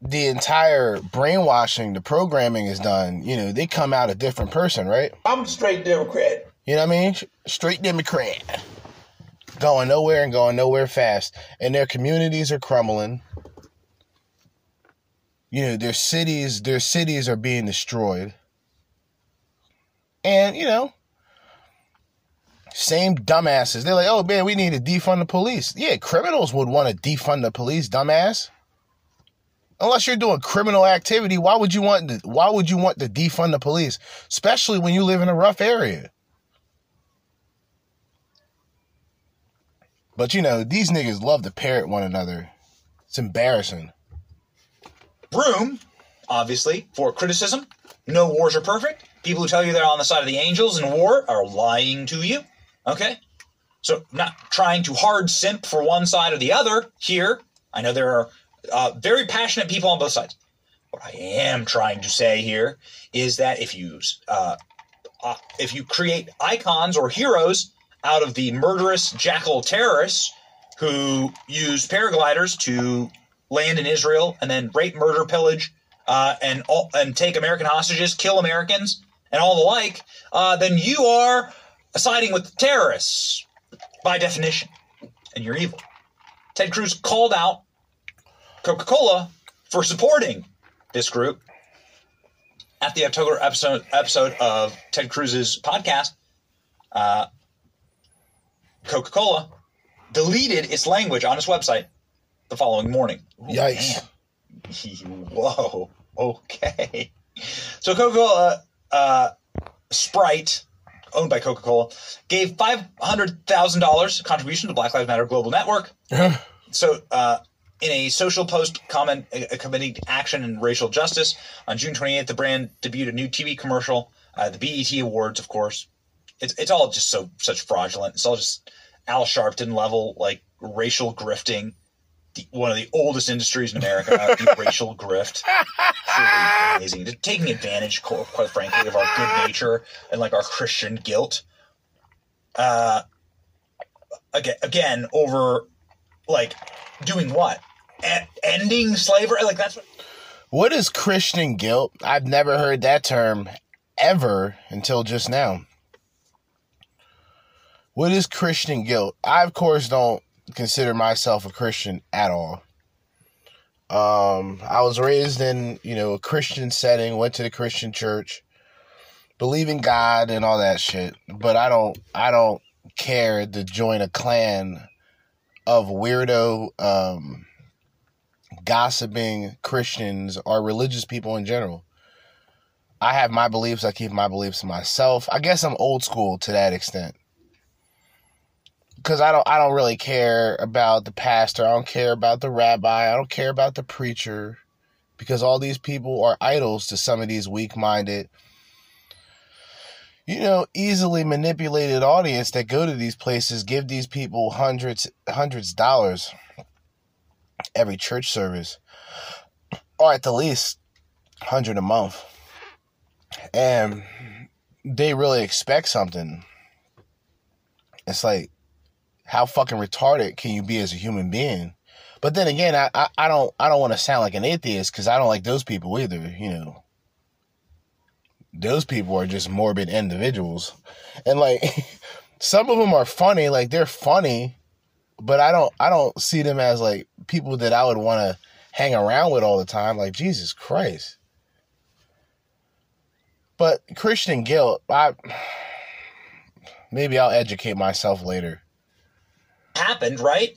the entire brainwashing, the programming is done, you know, they come out a different person, right? I'm a straight Democrat. You know what I mean? Straight Democrat. Going nowhere and going nowhere fast. And their communities are crumbling. You know, their cities, their cities are being destroyed. And, you know, same dumbasses. They're like, oh man, we need to defund the police. Yeah, criminals would want to defund the police, dumbass. Unless you're doing criminal activity, why would you want to, why would you want to defund the police? Especially when you live in a rough area. But you know, these niggas love to parrot one another. It's embarrassing. room, obviously, for criticism. No wars are perfect. People who tell you they're on the side of the angels in war are lying to you. Okay? So, not trying to hard simp for one side or the other here. I know there are uh, very passionate people on both sides. What I am trying to say here is that if you uh, uh, if you create icons or heroes out of the murderous jackal terrorists who use paragliders to land in Israel and then rape, murder, pillage, uh, and all, and take American hostages, kill Americans, and all the like, uh, then you are siding with the terrorists by definition, and you're evil. Ted Cruz called out Coca-Cola for supporting this group at the October episode episode of Ted Cruz's podcast. Uh, Coca-Cola deleted its language on its website the following morning. Ooh, Yikes. Whoa. Okay. So Coca-Cola, uh, Sprite, owned by Coca-Cola, gave five hundred thousand dollars contribution to Black Lives Matter Global Network. so, uh, in a social post comment accompanying action and racial justice, on June 28th, the brand debuted a new TV commercial. Uh, the BET Awards, of course, it's it's all just so such fraudulent. It's all just Al Sharpton level like racial grifting. The, one of the oldest industries in America, racial grift. Truly amazing. Just taking advantage, quite frankly, of our good nature and like our Christian guilt. Uh, again, again, over like doing what? E- ending slavery? Like that's what. What is Christian guilt? I've never heard that term ever until just now. What is Christian guilt? I, of course, don't consider myself a Christian at all. Um, I was raised in, you know, a Christian setting, went to the Christian church, believe in God and all that shit. But I don't, I don't care to join a clan of weirdo, um, gossiping Christians or religious people in general. I have my beliefs. I keep my beliefs to myself. I guess I'm old school to that extent. Cause I don't, I don't really care about the pastor. I don't care about the rabbi. I don't care about the preacher, because all these people are idols to some of these weak-minded, you know, easily manipulated audience that go to these places. Give these people hundreds, hundreds of dollars every church service, or at the least hundred a month, and they really expect something. It's like, how fucking retarded can you be as a human being? But then again, I I, I don't I don't want to sound like an atheist because I don't like those people either. You know, those people are just morbid individuals, and like some of them are funny. Like they're funny, but I don't I don't see them as like people that I would want to hang around with all the time. Like Jesus Christ. But Christian guilt, I maybe I'll educate myself later. Happened, right?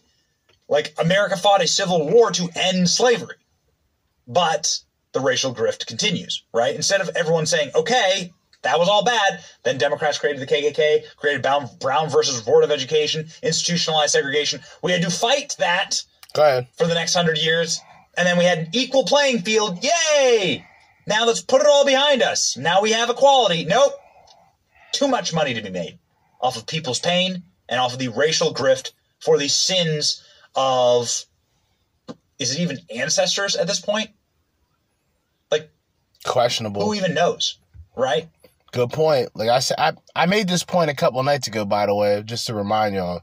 Like America fought a civil war to end slavery. But the racial grift continues, right? Instead of everyone saying, okay, that was all bad, then Democrats created the KKK, created Brown, versus Board of Education, institutionalized segregation. We had to fight that Go ahead. for the next hundred years, and then we had an equal playing field. Yay! Now let's put it all behind us. Now we have equality. Nope. Too much money to be made off of people's pain and off of the racial grift for the sins of is it even ancestors at this point? Like Questionable. who even knows, right? Good point. Like I said, I, I made this point a couple nights ago, by the way, just to remind y'all.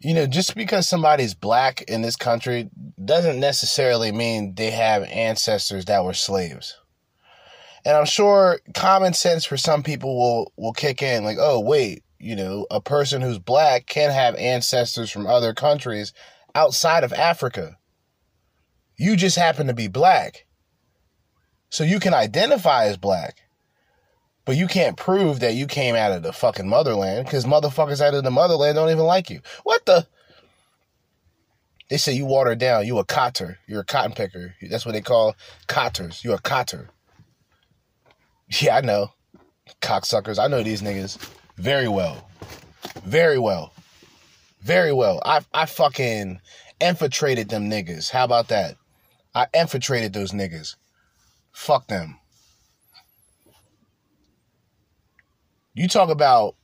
you know, just because somebody's black in this country doesn't necessarily mean they have ancestors that were slaves. And I'm sure common sense for some people will will kick in like, "Oh, wait, you know, a person who's black can have ancestors from other countries outside of Africa. You just happen to be black. So you can identify as black. But you can't prove that you came out of the fucking motherland because motherfuckers out of the motherland don't even like you. What the? They say you watered down. You a cotter. You're a cotton picker. That's what they call cotters. You're a cotter. Yeah, I know. Cocksuckers. I know these niggas very well. Very well. Very well. I I fucking infiltrated them niggas. How about that? I infiltrated those niggas. Fuck them. You talk about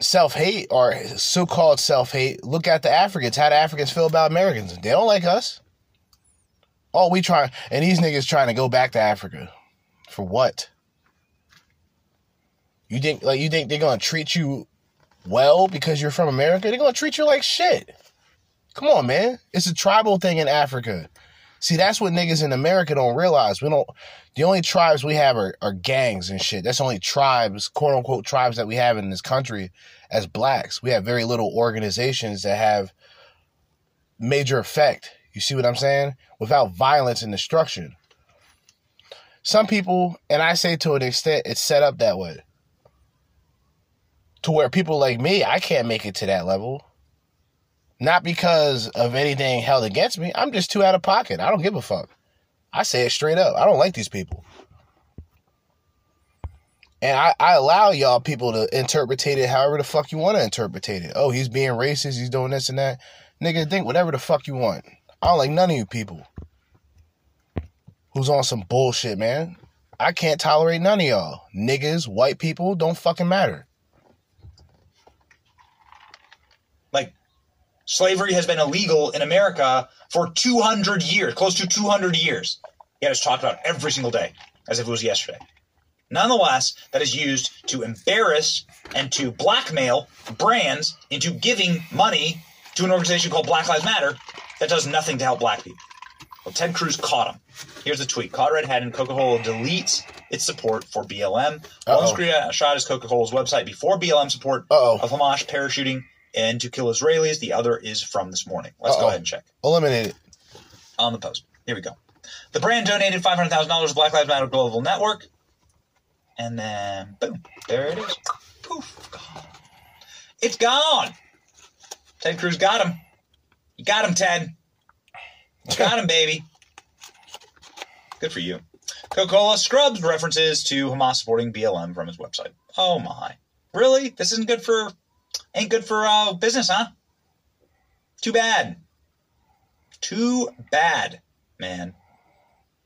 self hate or so called self hate. Look at the Africans. How do Africans feel about Americans. They don't like us. Oh, we try, and these niggas trying to go back to Africa. For what? You think like you think they're gonna treat you well because you're from America? They're gonna treat you like shit. Come on, man. It's a tribal thing in Africa. See, that's what niggas in America don't realize. We don't. The only tribes we have are, are gangs and shit. That's only tribes, quote unquote, tribes that we have in this country as blacks. We have very little organizations that have major effect. You see what I'm saying? Without violence and destruction. Some people, and I say to an extent, it's set up that way. To where people like me, I can't make it to that level. Not because of anything held against me. I'm just too out of pocket. I don't give a fuck. I say it straight up. I don't like these people. And I, I allow y'all people to interpret it however the fuck you want to interpret it. Oh, he's being racist. He's doing this and that. Nigga, think whatever the fuck you want. I don't like none of you people who's on some bullshit, man. I can't tolerate none of y'all. Niggas, white people, don't fucking matter. Like, slavery has been illegal in America for 200 years, close to 200 years. Yet it's talked about every single day as if it was yesterday. Nonetheless, that is used to embarrass and to blackmail brands into giving money to an organization called Black Lives Matter that does nothing to help black people. Well, Ted Cruz caught him. Here's the tweet. Caught red-handed, Coca-Cola deletes its support for BLM. One screenshot is Coca-Cola's website before BLM support Uh-oh. of Hamas parachuting and to kill Israelis. The other is from this morning. Let's Uh-oh. go ahead and check Eliminate it. on the post. Here we go. The brand donated $500,000 to Black Lives Matter Global Network. And then, boom, there it is. Poof, gone. It's gone. Ted Cruz got him. You got him, Ted. You got him, baby. Good for you. Coca-Cola scrubs references to Hamas supporting BLM from his website. Oh my. Really? This isn't good for ain't good for uh, business, huh? Too bad. Too bad, man.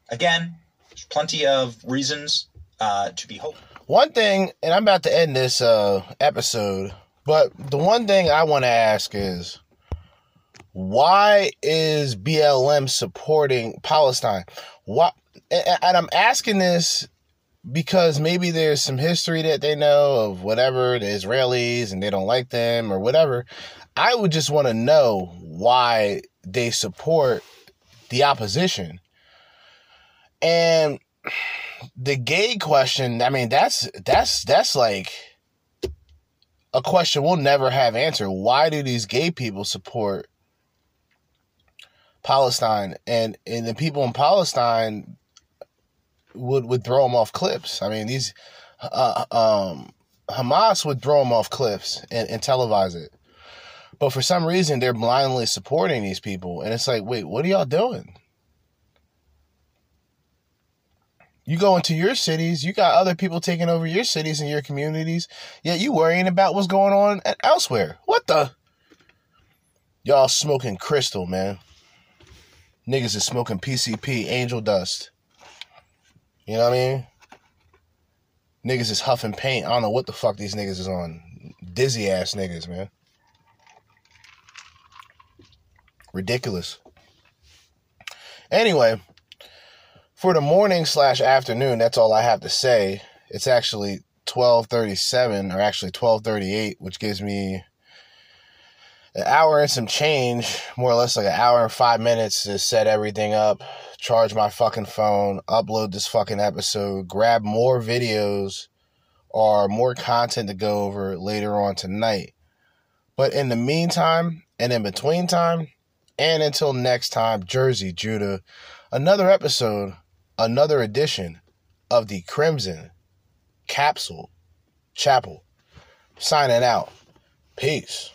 Again, there's plenty of reasons uh, to be hopeful. One thing, and I'm about to end this uh, episode, but the one thing I want to ask is why is BLM supporting Palestine? Why? And and I'm asking this because maybe there's some history that they know of whatever the Israelis and they don't like them or whatever. I would just want to know why they support the opposition. And the gay question, I mean, that's that's that's like a question we'll never have answered. Why do these gay people support Palestine and and the people in Palestine would would throw them off cliffs? I mean, these uh, um, Hamas would throw them off cliffs and, and televise it. But for some reason, they're blindly supporting these people, and it's like, wait, what are y'all doing? You go into your cities, you got other people taking over your cities and your communities, yet you worrying about what's going on elsewhere. What the? Y'all smoking crystal, man. Niggas is smoking PCP, angel dust. You know what I mean? Niggas is huffing paint. I don't know what the fuck these niggas is on. Dizzy ass niggas, man. Ridiculous. Anyway, for the morning slash afternoon, that's all I have to say. It's actually twelve thirty seven, or actually twelve thirty eight, which gives me an hour and some change, more or less like an hour and five minutes to set everything up, charge my fucking phone, upload this fucking episode, grab more videos or more content to go over later on tonight. But in the meantime, and in between time, and until next time, Jerzee Judah, another episode, another edition of the Crimson Capsule Chapel. Signing out. Peace.